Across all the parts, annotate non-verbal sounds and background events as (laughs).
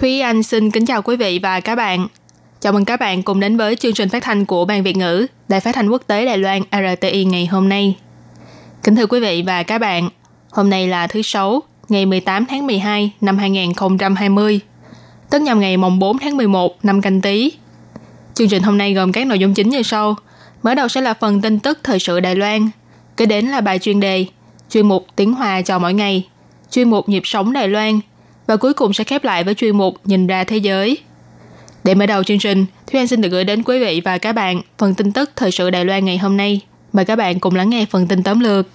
Thúy Anh xin kính chào quý vị và các bạn. Chào mừng các bạn cùng đến với chương trình phát thanh của Ban Việt ngữ, Đài phát thanh quốc tế Đài Loan RTI ngày hôm nay. Kính thưa quý vị và các bạn, hôm nay là thứ Sáu, ngày 18 tháng 12 năm 2020, tức nhằm ngày mùng 4 tháng 11 năm canh tí. Chương trình hôm nay gồm các nội dung chính như sau. Mở đầu sẽ là phần tin tức thời sự Đài Loan, kế đến là bài chuyên đề, chuyên mục tiếng Hòa cho mỗi ngày, chuyên mục nhịp sống Đài Loan, và cuối cùng sẽ khép lại với chuyên mục nhìn ra thế giới. Để mở đầu chương trình, Thúy Anh xin được gửi đến quý vị và các bạn phần tin tức thời sự Đài Loan ngày hôm nay. Mời các bạn cùng lắng nghe phần tin tóm lược.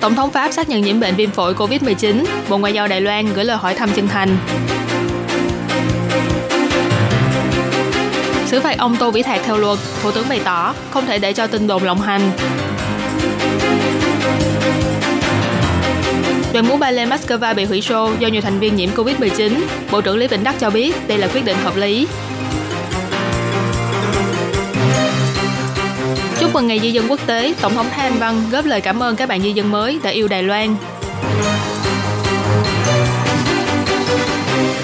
Tổng thống Pháp xác nhận nhiễm bệnh viêm phổi COVID-19, Bộ Ngoại giao Đài Loan gửi lời hỏi thăm chân thành. Xử phạt ông Tô Vĩ Thạc theo luật, Thủ tướng bày tỏ không thể để cho tin đồn lộng hành. Đoàn múa ballet Moscow bị hủy show do nhiều thành viên nhiễm Covid-19. Bộ trưởng Lý Vĩnh Đắc cho biết đây là quyết định hợp lý. Chúc mừng Ngày Di dân Quốc tế, Tổng thống Thái Anh Văn góp lời cảm ơn các bạn di dân mới đã yêu Đài Loan.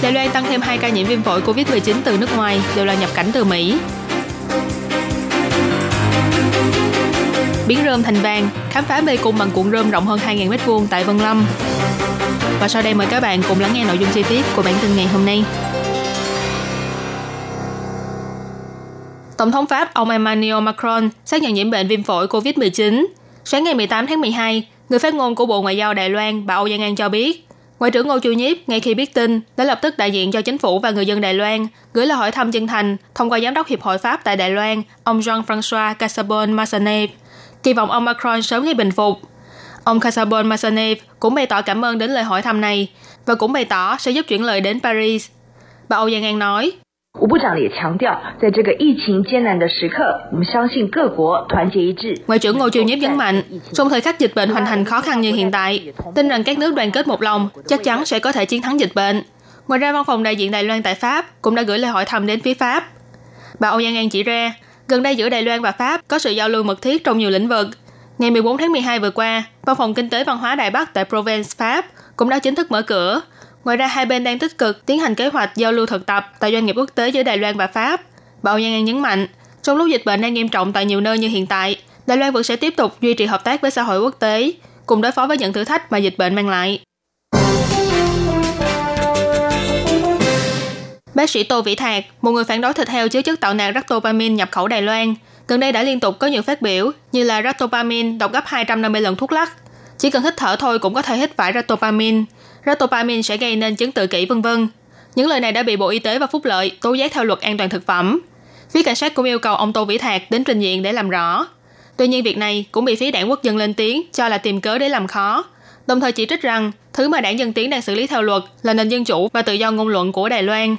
Đài Loan tăng thêm 2 ca nhiễm viêm phổi Covid-19 từ nước ngoài, đều là nhập cảnh từ Mỹ biến rơm thành vàng, khám phá mê cung bằng cuộn rơm rộng hơn 2.000 m2 tại Vân Lâm. Và sau đây mời các bạn cùng lắng nghe nội dung chi tiết của bản tin ngày hôm nay. Tổng thống Pháp ông Emmanuel Macron xác nhận nhiễm bệnh viêm phổi COVID-19. Sáng ngày 18 tháng 12, người phát ngôn của Bộ Ngoại giao Đài Loan bà Âu Giang An cho biết, Ngoại trưởng Ngô Chu Nhiếp ngay khi biết tin đã lập tức đại diện cho chính phủ và người dân Đài Loan gửi lời hỏi thăm chân thành thông qua giám đốc Hiệp hội Pháp tại Đài Loan, ông Jean-François Casabon Massanet kỳ vọng ông Macron sớm ngay bình phục. Ông Casabon Massanev cũng bày tỏ cảm ơn đến lời hỏi thăm này và cũng bày tỏ sẽ giúp chuyển lời đến Paris. Bà Âu Giang An nói, 吴部长也强调，在这个疫情艰难的时刻，我们相信各国团结一致。 Ngoại trưởng Ngô Triều Nhiếp nhấn mạnh, trong thời khắc dịch bệnh hoành hành khó khăn như hiện tại, tin rằng các nước đoàn kết một lòng chắc chắn sẽ có thể chiến thắng dịch bệnh. Ngoài ra, văn phòng đại diện Đài Loan tại Pháp cũng đã gửi lời hỏi thăm đến phía Pháp. Bà Âu Giang An chỉ ra, gần đây giữa Đài Loan và Pháp có sự giao lưu mật thiết trong nhiều lĩnh vực. Ngày 14 tháng 12 vừa qua, Văn phòng Kinh tế Văn hóa Đài Bắc tại Provence, Pháp cũng đã chính thức mở cửa. Ngoài ra, hai bên đang tích cực tiến hành kế hoạch giao lưu thực tập tại doanh nghiệp quốc tế giữa Đài Loan và Pháp. Bà Âu Giang An nhấn mạnh, trong lúc dịch bệnh đang nghiêm trọng tại nhiều nơi như hiện tại, Đài Loan vẫn sẽ tiếp tục duy trì hợp tác với xã hội quốc tế, cùng đối phó với những thử thách mà dịch bệnh mang lại. Bác sĩ Tô Vĩ Thạc, một người phản đối thịt heo chứa chất tạo nạc ractopamine nhập khẩu Đài Loan, gần đây đã liên tục có những phát biểu như là ractopamine độc gấp 250 lần thuốc lắc. Chỉ cần hít thở thôi cũng có thể hít phải ractopamine. Ractopamine sẽ gây nên chứng tự kỷ vân vân. Những lời này đã bị Bộ Y tế và Phúc lợi tố giác theo luật an toàn thực phẩm. Phía cảnh sát cũng yêu cầu ông Tô Vĩ Thạc đến trình diện để làm rõ. Tuy nhiên việc này cũng bị phía đảng quốc dân lên tiếng cho là tìm cớ để làm khó. Đồng thời chỉ trích rằng thứ mà đảng Dân Tiến đang xử lý theo luật là nền dân chủ và tự do ngôn luận của Đài Loan.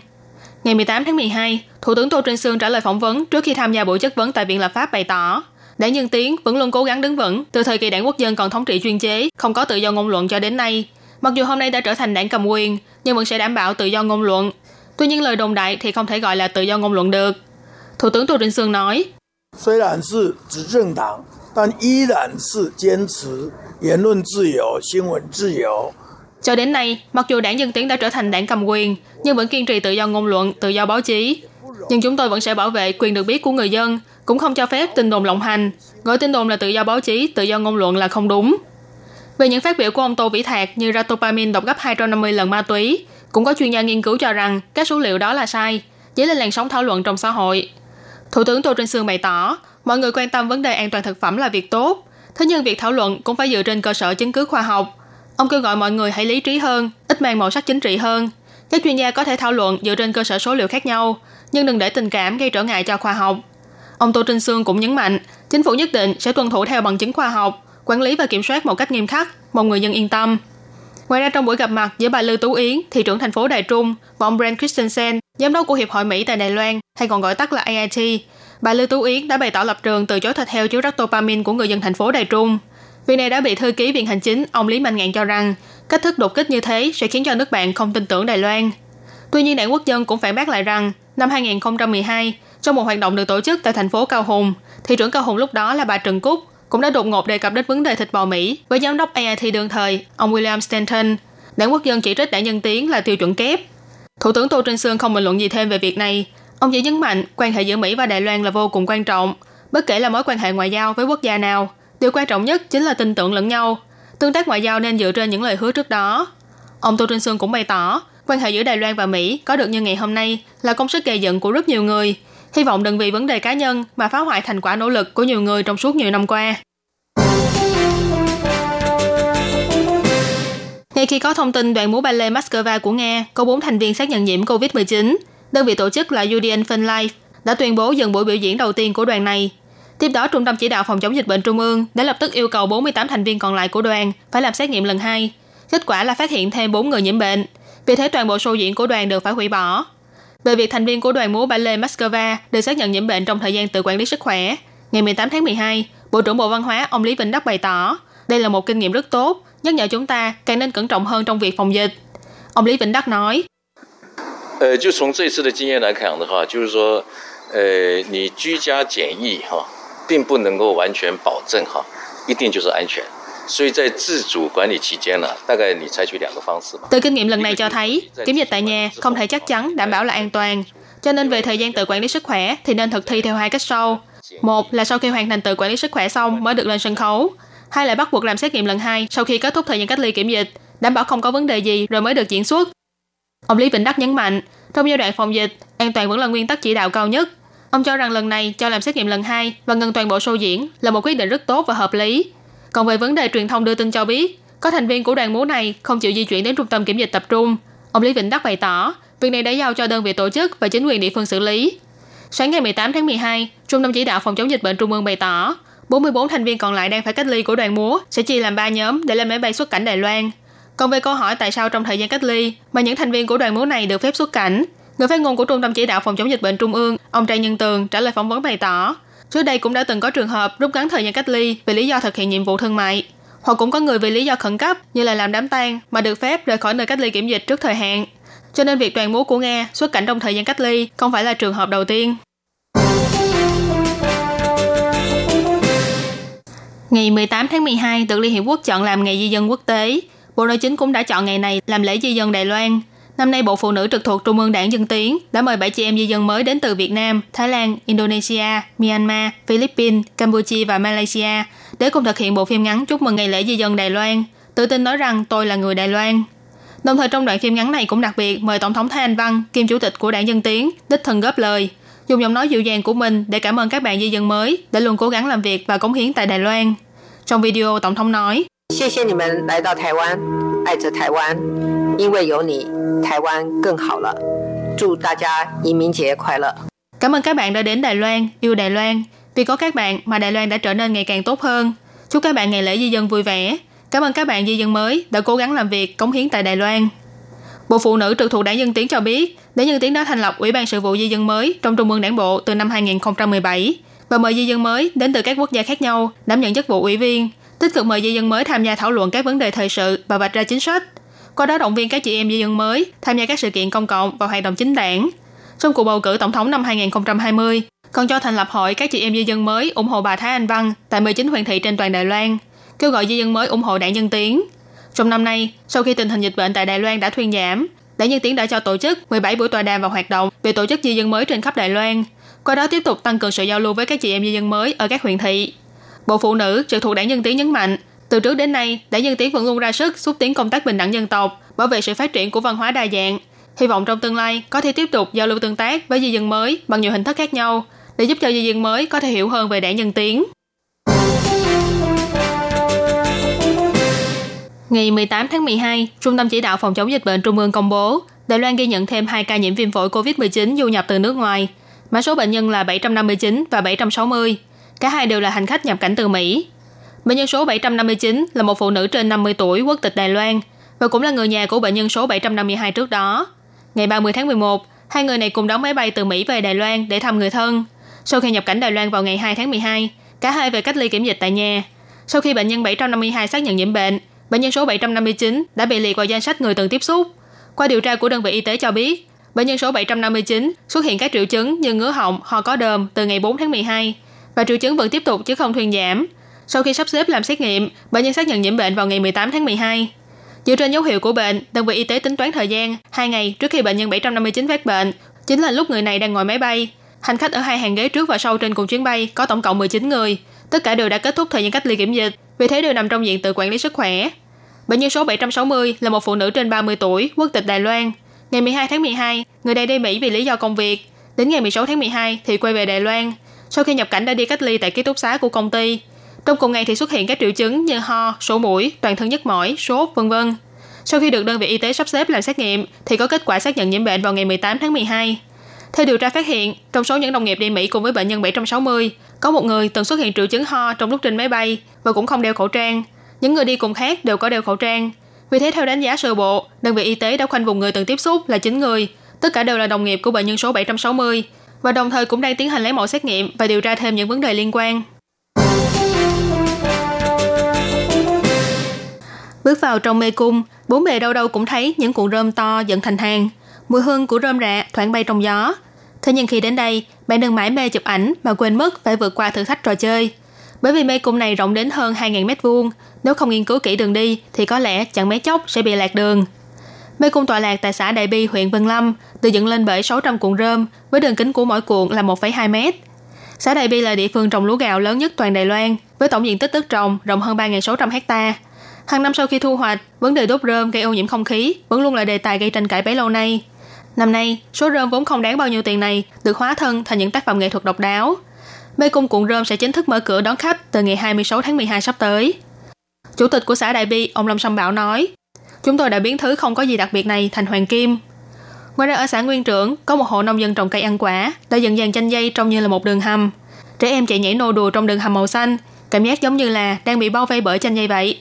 Ngày 18 tháng 12, Thủ tướng Tô Trinh Sương trả lời phỏng vấn trước khi tham gia buổi chất vấn tại Viện Lập pháp bày tỏ, Đảng Nhân Tiến vẫn luôn cố gắng đứng vững từ thời kỳ đảng quốc dân còn thống trị chuyên chế, không có tự do ngôn luận cho đến nay. Mặc dù hôm nay đã trở thành đảng cầm quyền, nhưng vẫn sẽ đảm bảo tự do ngôn luận. Tuy nhiên lời đồn đại thì không thể gọi là tự do ngôn luận được. Thủ tướng Tô Trinh Sương nói, cho đến nay, mặc dù đảng Dân Tiến đã trở thành đảng cầm quyền, nhưng vẫn kiên trì tự do ngôn luận, tự do báo chí. Nhưng chúng tôi vẫn sẽ bảo vệ quyền được biết của người dân, cũng không cho phép tin đồn lộng hành. Gọi tin đồn là tự do báo chí, tự do ngôn luận là không đúng. Về những phát biểu của ông Tô Vĩ Thạc như ratopamin độc gấp 250 lần ma túy, cũng có chuyên gia nghiên cứu cho rằng các số liệu đó là sai, dấy lên làn sóng thảo luận trong xã hội. Thủ tướng Tô Trinh Sương bày tỏ, mọi người quan tâm vấn đề an toàn thực phẩm là việc tốt, thế nhưng việc thảo luận cũng phải dựa trên cơ sở chứng cứ khoa học, Ông kêu gọi mọi người hãy lý trí hơn, ít mang màu sắc chính trị hơn. Các chuyên gia có thể thảo luận dựa trên cơ sở số liệu khác nhau, nhưng đừng để tình cảm gây trở ngại cho khoa học. Ông Tô Trinh Sương cũng nhấn mạnh, chính phủ nhất định sẽ tuân thủ theo bằng chứng khoa học, quản lý và kiểm soát một cách nghiêm khắc, mong người dân yên tâm. Ngoài ra trong buổi gặp mặt giữa bà Lưu Tú Yến, thị trưởng thành phố Đài Trung và ông Brent Christensen, giám đốc của Hiệp hội Mỹ tại Đài Loan, hay còn gọi tắt là AIT, bà Lưu Tú Yến đã bày tỏ lập trường từ chối thịt heo chứa ractopamine của người dân thành phố Đài Trung. Việc này đã bị thư ký viện hành chính ông Lý Mạnh Ngạn cho rằng cách thức đột kích như thế sẽ khiến cho nước bạn không tin tưởng Đài Loan. Tuy nhiên, đảng quốc dân cũng phản bác lại rằng năm 2012, trong một hoạt động được tổ chức tại thành phố Cao Hùng, thị trưởng Cao Hùng lúc đó là bà Trần Cúc cũng đã đột ngột đề cập đến vấn đề thịt bò Mỹ với giám đốc AIT đương thời, ông William Stanton. Đảng quốc dân chỉ trích đảng Nhân Tiến là tiêu chuẩn kép. Thủ tướng Tô Trinh Sương không bình luận gì thêm về việc này. Ông chỉ nhấn mạnh quan hệ giữa Mỹ và Đài Loan là vô cùng quan trọng, bất kể là mối quan hệ ngoại giao với quốc gia nào. Điều quan trọng nhất chính là tin tưởng lẫn nhau. Tương tác ngoại giao nên dựa trên những lời hứa trước đó. Ông Tô Trinh Sương cũng bày tỏ, quan hệ giữa Đài Loan và Mỹ có được như ngày hôm nay là công sức gây dựng của rất nhiều người, Hy vọng đừng vì vấn đề cá nhân mà phá hoại thành quả nỗ lực của nhiều người trong suốt nhiều năm qua. Ngay khi có thông tin đoàn múa ballet Moscow của Nga có 4 thành viên xác nhận nhiễm COVID-19, đơn vị tổ chức là UDN Fun Life đã tuyên bố dừng buổi biểu diễn đầu tiên của đoàn này. Tiếp đó, Trung tâm Chỉ đạo Phòng chống dịch bệnh Trung ương đã lập tức yêu cầu 48 thành viên còn lại của đoàn phải làm xét nghiệm lần hai. Kết quả là phát hiện thêm 4 người nhiễm bệnh. Vì thế toàn bộ show diễn của đoàn được phải hủy bỏ. Về việc thành viên của đoàn múa ballet Moscow được xác nhận nhiễm bệnh trong thời gian tự quản lý sức khỏe, ngày 18 tháng 12, Bộ trưởng Bộ Văn hóa ông Lý Vĩnh Đắc bày tỏ, đây là một kinh nghiệm rất tốt, nhắc nhở chúng ta càng nên cẩn trọng hơn trong việc phòng dịch. Ông Lý Vĩnh Đắc nói, 呃，就从这次的经验来看的话，就是说，呃，你居家检疫哈， 并不能够完全保证哈，一定就是安全。所以在自主管理期间呢，大概你采取两个方式吧。 Từ kinh nghiệm lần này cho thấy, kiểm dịch tại nhà không thể chắc chắn đảm bảo là an toàn. Cho nên về thời gian tự quản lý sức khỏe thì nên thực thi theo hai cách sau. Một là sau khi hoàn thành tự quản lý sức khỏe xong mới được lên sân khấu. Hai là bắt buộc làm xét nghiệm lần hai sau khi kết thúc thời gian cách ly kiểm dịch, đảm bảo không có vấn đề gì rồi mới được diễn xuất. Ông Lý Vĩnh Đắc nhấn mạnh, trong giai đoạn phòng dịch, an toàn vẫn là nguyên tắc chỉ đạo cao nhất. Ông cho rằng lần này cho làm xét nghiệm lần hai và ngừng toàn bộ show diễn là một quyết định rất tốt và hợp lý. Còn về vấn đề truyền thông đưa tin cho biết, có thành viên của đoàn múa này không chịu di chuyển đến trung tâm kiểm dịch tập trung. Ông Lý Vĩnh Đắc bày tỏ, việc này đã giao cho đơn vị tổ chức và chính quyền địa phương xử lý. Sáng ngày 18 tháng 12, Trung tâm chỉ đạo phòng chống dịch bệnh Trung ương bày tỏ, 44 thành viên còn lại đang phải cách ly của đoàn múa sẽ chia làm 3 nhóm để lên máy bay xuất cảnh Đài Loan. Còn về câu hỏi tại sao trong thời gian cách ly mà những thành viên của đoàn múa này được phép xuất cảnh, người phát ngôn của Trung tâm chỉ đạo phòng chống dịch bệnh Trung ương, ông Trang Nhân Tường trả lời phỏng vấn bày tỏ, trước đây cũng đã từng có trường hợp rút ngắn thời gian cách ly vì lý do thực hiện nhiệm vụ thương mại, hoặc cũng có người vì lý do khẩn cấp như là làm đám tang mà được phép rời khỏi nơi cách ly kiểm dịch trước thời hạn. Cho nên việc đoàn múa của Nga xuất cảnh trong thời gian cách ly không phải là trường hợp đầu tiên. Ngày 18 tháng 12 được Liên Hiệp Quốc chọn làm Ngày Di dân Quốc tế. Bộ Nội chính cũng đã chọn ngày này làm lễ di dân Đài Loan. Năm nay, Bộ Phụ nữ trực thuộc Trung ương Đảng Dân Tiến đã mời 7 chị em di dân mới đến từ Việt Nam, Thái Lan, Indonesia, Myanmar, Philippines, Campuchia và Malaysia để cùng thực hiện bộ phim ngắn chúc mừng ngày lễ di dân Đài Loan, tự tin nói rằng tôi là người Đài Loan. Đồng thời trong đoạn phim ngắn này cũng đặc biệt mời Tổng thống Thái Anh Văn, kiêm chủ tịch của Đảng Dân Tiến, đích thân góp lời, dùng giọng nói dịu dàng của mình để cảm ơn các bạn di dân mới đã luôn cố gắng làm việc và cống hiến tại Đài Loan. Trong video, Tổng thống nói, 谢谢你们来到台湾，爱着台湾， 因为有你，台湾更好了。祝大家移民节快乐！ Cảm ơn các bạn đã đến Đài Loan, yêu Đài Loan. Vì có các bạn mà Đài Loan đã trở nên ngày càng tốt hơn. Chúc các bạn ngày lễ di dân vui vẻ. Cảm ơn các bạn di dân mới đã cố gắng làm việc, cống hiến tại Đài Loan. Bộ Phụ nữ trực thuộc Đảng Dân Tiến cho biết, Đảng Dân Tiến đã thành lập Ủy ban sự vụ di dân mới trong Trung ương Đảng bộ từ năm 2017 và mời di dân mới đến từ các quốc gia khác nhau đảm nhận chức vụ ủy viên, tích cực mời di dân mới tham gia thảo luận các vấn đề thời sự và vạch ra chính sách. qua đó động viên các chị em di dân mới tham gia các sự kiện công cộng và hoạt động chính đảng. Trong cuộc bầu cử tổng thống năm 2020, còn cho thành lập hội các chị em di dân mới ủng hộ bà Thái Anh Văn tại 19 huyện thị trên toàn Đài Loan, kêu gọi di dân mới ủng hộ đảng Dân Tiến. Trong năm nay, sau khi tình hình dịch bệnh tại Đài Loan đã thuyên giảm, đảng Dân Tiến đã cho tổ chức 17 buổi tọa đàm và hoạt động về tổ chức di dân mới trên khắp Đài Loan, qua đó tiếp tục tăng cường sự giao lưu với các chị em di dân mới ở các huyện thị. Bộ Phụ nữ trực thuộc đảng Dân Tiến nhấn mạnh, từ trước đến nay, đảng Dân Tiến vẫn luôn ra sức xúc tiến công tác bình đẳng dân tộc, bảo vệ sự phát triển của văn hóa đa dạng. Hy vọng trong tương lai có thể tiếp tục giao lưu tương tác với di dân mới bằng nhiều hình thức khác nhau để giúp cho di dân mới có thể hiểu hơn về đảng Dân Tiến. Ngày 18 tháng 12, Trung tâm Chỉ đạo Phòng chống dịch bệnh Trung ương công bố, Đài Loan ghi nhận thêm 2 ca nhiễm viêm phổi COVID-19 du nhập từ nước ngoài. Mã số bệnh nhân là 759 và 760. Cả hai đều là hành khách nhập cảnh từ Mỹ. Bệnh nhân số 759 là một phụ nữ trên 50 tuổi quốc tịch Đài Loan và cũng là người nhà của bệnh nhân số 752 trước đó. Ngày 30 tháng 11, hai người này cùng đón máy bay từ Mỹ về Đài Loan để thăm người thân. Sau khi nhập cảnh Đài Loan vào ngày 2 tháng 12, cả hai về cách ly kiểm dịch tại nhà. Sau khi bệnh nhân 752 xác nhận nhiễm bệnh, bệnh nhân số 759 đã bị liệt vào danh sách người từng tiếp xúc. Qua điều tra của đơn vị y tế cho biết, bệnh nhân số 759 xuất hiện các triệu chứng như ngứa họng, ho có đờm từ ngày 4 tháng 12 và triệu chứng vẫn tiếp tục chứ không thuyên giảm. Sau khi sắp xếp làm xét nghiệm, bệnh nhân xác nhận nhiễm bệnh vào ngày 18 tháng 12. Dựa trên dấu hiệu của bệnh, đơn vị y tế tính toán thời gian 2 ngày trước khi bệnh nhân 759 phát bệnh, chính là lúc người này đang ngồi máy bay. Hành khách ở hai hàng ghế trước và sau trên cùng chuyến bay có tổng cộng 19 người. Tất cả đều đã kết thúc thời gian cách ly kiểm dịch, vì thế đều nằm trong diện tự quản lý sức khỏe. Bệnh nhân số 760 là một phụ nữ trên 30 tuổi, quốc tịch Đài Loan. Ngày 12 tháng 12, người này đi Mỹ vì lý do công việc. Đến ngày 16 tháng 12 thì quay về Đài Loan. Sau khi nhập cảnh đã đi cách ly tại ký túc xá của công ty. Trong cùng ngày thì xuất hiện các triệu chứng như ho, sổ mũi, toàn thân nhức mỏi, sốt, vân vân. Sau khi được đơn vị y tế sắp xếp làm xét nghiệm thì có kết quả xác nhận nhiễm bệnh vào ngày 18 tháng 12. Theo điều tra phát hiện, trong số những đồng nghiệp đi Mỹ cùng với bệnh nhân 760, có một người từng xuất hiện triệu chứng ho trong lúc trên máy bay và cũng không đeo khẩu trang. Những người đi cùng khác đều có đeo khẩu trang. Vì thế theo đánh giá sơ bộ, đơn vị y tế đã khoanh vùng người từng tiếp xúc là 9 người, tất cả đều là đồng nghiệp của bệnh nhân số 760 và đồng thời cũng đang tiến hành lấy mẫu xét nghiệm và điều tra thêm những vấn đề liên quan. Bước vào trong mê cung, bốn bề đâu đâu cũng thấy những cuộn rơm to dẫn thành hàng. Mùi hương của rơm rạ thoảng bay trong gió. Thế nhưng khi đến đây, bạn đừng mãi mê chụp ảnh mà quên mất phải vượt qua thử thách trò chơi. Bởi vì mê cung này rộng đến hơn 2.000 mét vuông, nếu không nghiên cứu kỹ đường đi thì có lẽ chẳng mấy chốc sẽ bị lạc đường. Mê cung tọa lạc tại xã Đại Bi, huyện Vân Lâm, được dựng lên bởi 600 cuộn rơm với đường kính của mỗi cuộn là 1,2 mét. Xã Đại Bi là địa phương trồng lúa gạo lớn nhất toàn Đài Loan, với tổng diện tích đất trồng rộng hơn 3.600 hectare. Hàng năm sau khi thu hoạch, vấn đề đốt rơm gây ô nhiễm không khí vẫn luôn là đề tài gây tranh cãi bấy lâu nay. Năm nay, số rơm vốn không đáng bao nhiêu tiền này được hóa thân thành những tác phẩm nghệ thuật độc đáo. Mê cung cuộn rơm sẽ chính thức mở cửa đón khách từ ngày 26 tháng 12 sắp tới. Chủ tịch của xã Đại Bi, ông Lâm Sâm Bảo nói, Chúng tôi đã biến thứ không có gì đặc biệt này thành hoàng kim. Ngoài ra ở xã Nguyên Trưởng, có một hộ nông dân trồng cây ăn quả, đã dựng dàn chanh dây trông như là một đường hầm. Trẻ em chạy nhảy nô đùa trong đường hầm màu xanh, cảm giác giống như là đang bị bao vây bởi chanh dây vậy.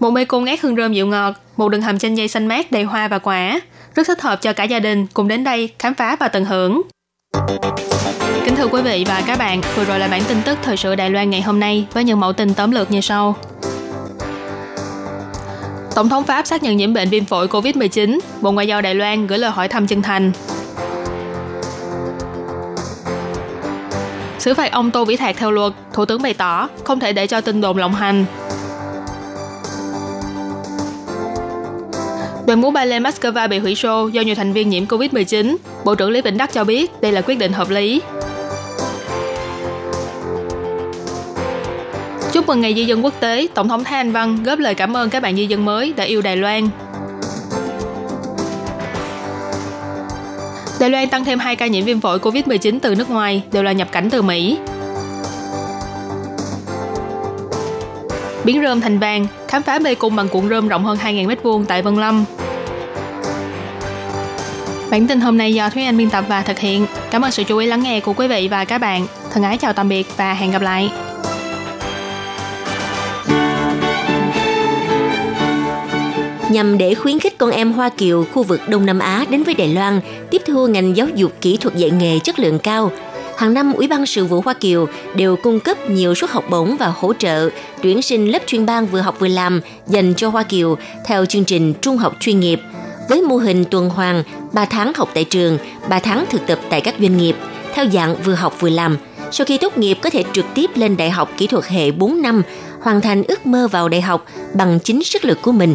Một mê cung ngát hương rơm dịu ngọt, một đường hầm chanh dây xanh mát đầy hoa và quả, rất thích hợp cho cả gia đình cùng đến đây khám phá và tận hưởng. Kính thưa quý vị và các bạn, vừa rồi là bản tin tức thời sự Đài Loan ngày hôm nay với những mẫu tin tóm lược như sau. Tổng thống Pháp xác nhận nhiễm bệnh viêm phổi COVID-19, Bộ Ngoại giao Đài Loan gửi lời hỏi thăm chân thành. Xử phạt ông Tô Vĩ Thạc theo luật, Thủ tướng bày tỏ không thể để cho tin đồn lộng hành. Đoàn múa ballet Moscow bị hủy show do nhiều thành viên nhiễm Covid-19. Bộ trưởng Lý Vĩnh Đắc cho biết đây là quyết định hợp lý. Chúc mừng Ngày Di dân Quốc tế, Tổng thống Thái Anh Văn góp lời cảm ơn các bạn di dân mới đã yêu Đài Loan. Đài Loan tăng thêm 2 ca nhiễm viêm phổi COVID-19 từ nước ngoài, đều là nhập cảnh từ Mỹ. Biến rơm thành vàng, khám phá mê cung bằng cuộn rơm rộng hơn 2.000 m2 tại Vân Lâm. Bản tin hôm nay do Thúy Anh biên tập và thực hiện. Cảm ơn sự chú ý lắng nghe của quý vị và các bạn. Thân ái chào tạm biệt và hẹn gặp lại. nhằm để khuyến khích con em Hoa Kiều khu vực Đông Nam Á đến với Đài Loan tiếp thu ngành giáo dục kỹ thuật dạy nghề chất lượng cao. Hàng năm, Ủy ban Sự vụ Hoa Kiều đều cung cấp nhiều suất học bổng và hỗ trợ tuyển sinh lớp chuyên ban vừa học vừa làm dành cho Hoa Kiều theo chương trình trung học chuyên nghiệp với mô hình tuần hoàn 3 tháng học tại trường, 3 tháng thực tập tại các doanh nghiệp theo dạng vừa học vừa làm. Sau khi tốt nghiệp có thể trực tiếp lên đại học kỹ thuật hệ 4 năm, hoàn thành ước mơ vào đại học bằng chính sức lực của mình.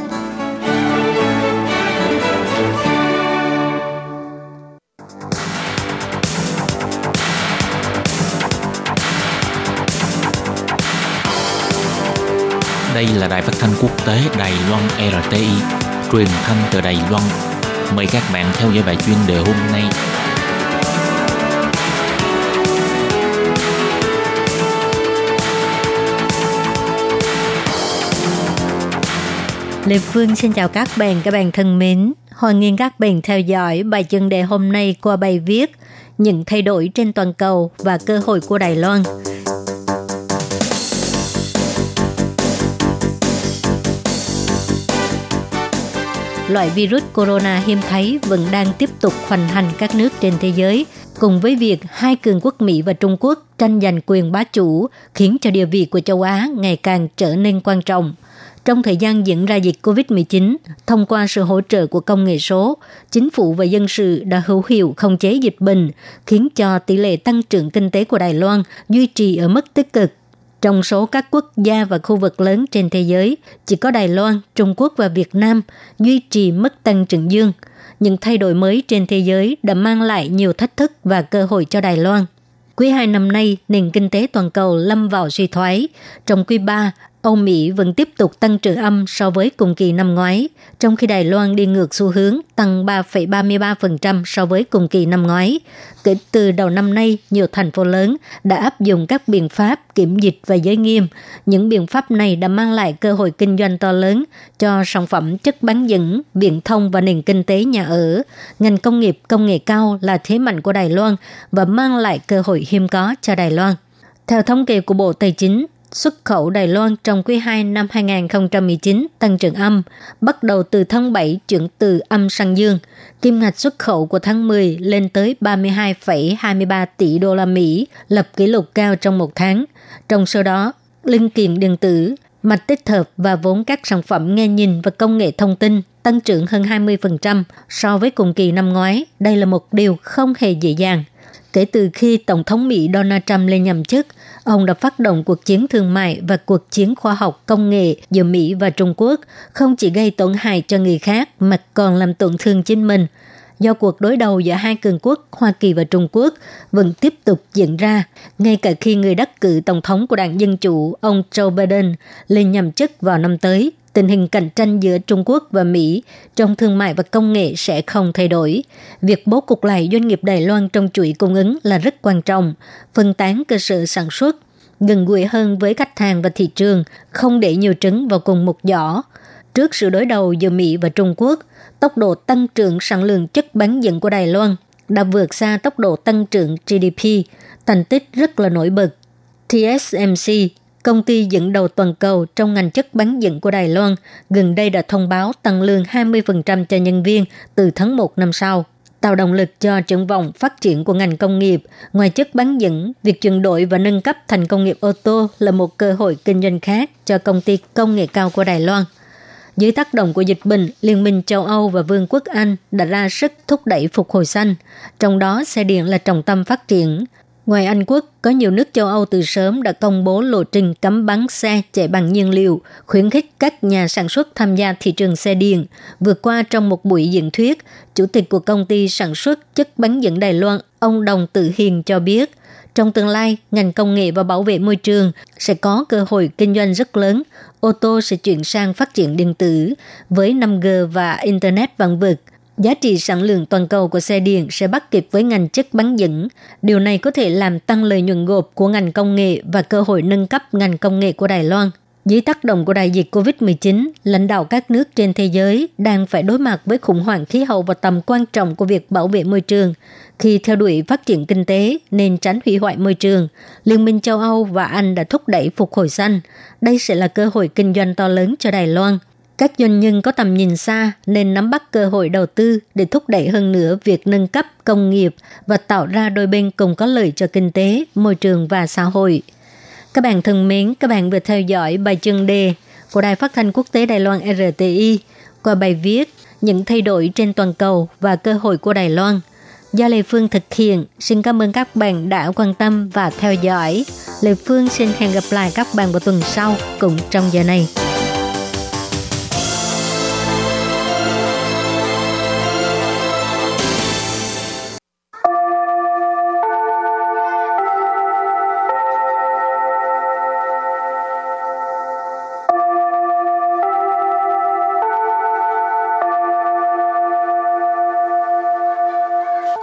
Đây là đài phát thanh quốc tế Đài Loan RTI, truyền thanh từ Đài Loan. Mời các bạn theo dõi bài chuyên đề hôm nay. Lê Phương xin chào các bạn, các bạn thân mến. Hoan nghênh các bạn theo dõi bài chuyên đề hôm nay qua bài viết Những thay đổi trên toàn cầu và cơ hội của Đài Loan. Loại virus corona hiếm thấy vẫn đang tiếp tục hoành hành các nước trên thế giới, cùng với việc hai cường quốc Mỹ và Trung Quốc tranh giành quyền bá chủ, khiến cho địa vị của châu Á ngày càng trở nên quan trọng – trong thời gian diễn ra dịch COVID-19, thông qua sự hỗ trợ của công nghệ số, chính phủ và dân sự đã hữu hiệu khống chế dịch bệnh, khiến cho tỷ lệ tăng trưởng kinh tế của Đài Loan duy trì ở mức tích cực. Trong số các quốc gia và khu vực lớn trên thế giới, chỉ có Đài Loan, Trung Quốc và Việt Nam duy trì mức tăng trưởng dương. Những thay đổi mới trên thế giới đã mang lại nhiều thách thức và cơ hội cho Đài Loan. Quý 2 năm nay, nền kinh tế toàn cầu lâm vào suy thoái. Trong quý 3, Âu Mỹ vẫn tiếp tục tăng trưởng âm so với cùng kỳ năm ngoái, trong khi Đài Loan đi ngược xu hướng tăng 3,33% so với cùng kỳ năm ngoái. Kể từ đầu năm nay, nhiều thành phố lớn đã áp dụng các biện pháp kiểm dịch và giới nghiêm. Những biện pháp này đã mang lại cơ hội kinh doanh to lớn cho sản phẩm chất bán dẫn, viễn thông và nền kinh tế nhà ở. Ngành công nghiệp công nghệ cao là thế mạnh của Đài Loan và mang lại cơ hội hiếm có cho Đài Loan. Theo thống kê của Bộ Tài chính, xuất khẩu Đài Loan trong quý 2 năm 2019 tăng trưởng âm, bắt đầu từ tháng 7 chuyển từ âm sang dương. Kim ngạch xuất khẩu của tháng 10 lên tới 32,23 tỷ đô la Mỹ, lập kỷ lục cao trong một tháng. Trong số đó, linh kiện điện tử, mạch tích hợp và vốn các sản phẩm nghe nhìn và công nghệ thông tin tăng trưởng hơn 20% so với cùng kỳ năm ngoái. Đây là một điều không hề dễ dàng. Kể từ khi Tổng thống Mỹ Donald Trump lên nhậm chức, ông đã phát động cuộc chiến thương mại và cuộc chiến khoa học công nghệ giữa Mỹ và Trung Quốc, không chỉ gây tổn hại cho người khác mà còn làm tổn thương chính mình. Do cuộc đối đầu giữa hai cường quốc Hoa Kỳ và Trung Quốc vẫn tiếp tục diễn ra, ngay cả khi người đắc cử Tổng thống của Đảng Dân Chủ, ông Joe Biden, lên nhậm chức vào năm tới tình hình cạnh tranh giữa Trung Quốc và Mỹ trong thương mại và công nghệ sẽ không thay đổi. Việc bố cục lại doanh nghiệp Đài Loan trong chuỗi cung ứng là rất quan trọng, phân tán cơ sở sản xuất, gần gũi hơn với khách hàng và thị trường, không để nhiều trứng vào cùng một giỏ. Trước sự đối đầu giữa Mỹ và Trung Quốc, tốc độ tăng trưởng sản lượng chất bán dẫn của Đài Loan đã vượt xa tốc độ tăng trưởng GDP, thành tích rất là nổi bật. TSMC công ty dẫn đầu toàn cầu trong ngành chất bán dẫn của Đài Loan, gần đây đã thông báo tăng lương 20% cho nhân viên từ tháng 1 năm sau tạo động lực cho triển vọng phát triển của ngành công nghiệp. Ngoài chất bán dẫn, việc chuyển đổi và nâng cấp thành công nghiệp ô tô là một cơ hội kinh doanh khác cho công ty công nghệ cao của Đài Loan. Dưới tác động của dịch bệnh, Liên minh châu Âu và Vương quốc Anh đã ra sức thúc đẩy phục hồi xanh, trong đó xe điện là trọng tâm phát triển. Ngoài Anh Quốc, có nhiều nước châu Âu từ sớm đã công bố lộ trình cấm bán xe chạy bằng nhiên liệu, khuyến khích các nhà sản xuất tham gia thị trường xe điện. Vừa qua trong một buổi diễn thuyết, Chủ tịch của công ty sản xuất chất bán dẫn Đài Loan, ông Đồng Tự Hiền cho biết, trong tương lai, ngành công nghệ và bảo vệ môi trường sẽ có cơ hội kinh doanh rất lớn. Ô tô sẽ chuyển sang phát triển điện tử với 5G và Internet vạn vực giá trị sản lượng toàn cầu của xe điện sẽ bắt kịp với ngành chất bán dẫn. Điều này có thể làm tăng lợi nhuận gộp của ngành công nghệ và cơ hội nâng cấp ngành công nghệ của Đài Loan. Dưới tác động của đại dịch COVID-19, lãnh đạo các nước trên thế giới đang phải đối mặt với khủng hoảng khí hậu và tầm quan trọng của việc bảo vệ môi trường. Khi theo đuổi phát triển kinh tế nên tránh hủy hoại môi trường, Liên minh châu Âu và Anh đã thúc đẩy phục hồi xanh. Đây sẽ là cơ hội kinh doanh to lớn cho Đài Loan – các doanh nhân có tầm nhìn xa nên nắm bắt cơ hội đầu tư để thúc đẩy hơn nữa việc nâng cấp công nghiệp và tạo ra đôi bên cùng có lợi cho kinh tế, môi trường và xã hội. Các bạn thân mến, các bạn vừa theo dõi bài chân đề của Đài Phát thanh Quốc tế Đài Loan RTI qua bài viết Những thay đổi trên toàn cầu và cơ hội của Đài Loan. Do Lê Phương thực hiện, xin cảm ơn các bạn đã quan tâm và theo dõi. Lê Phương xin hẹn gặp lại các bạn vào tuần sau cùng trong giờ này.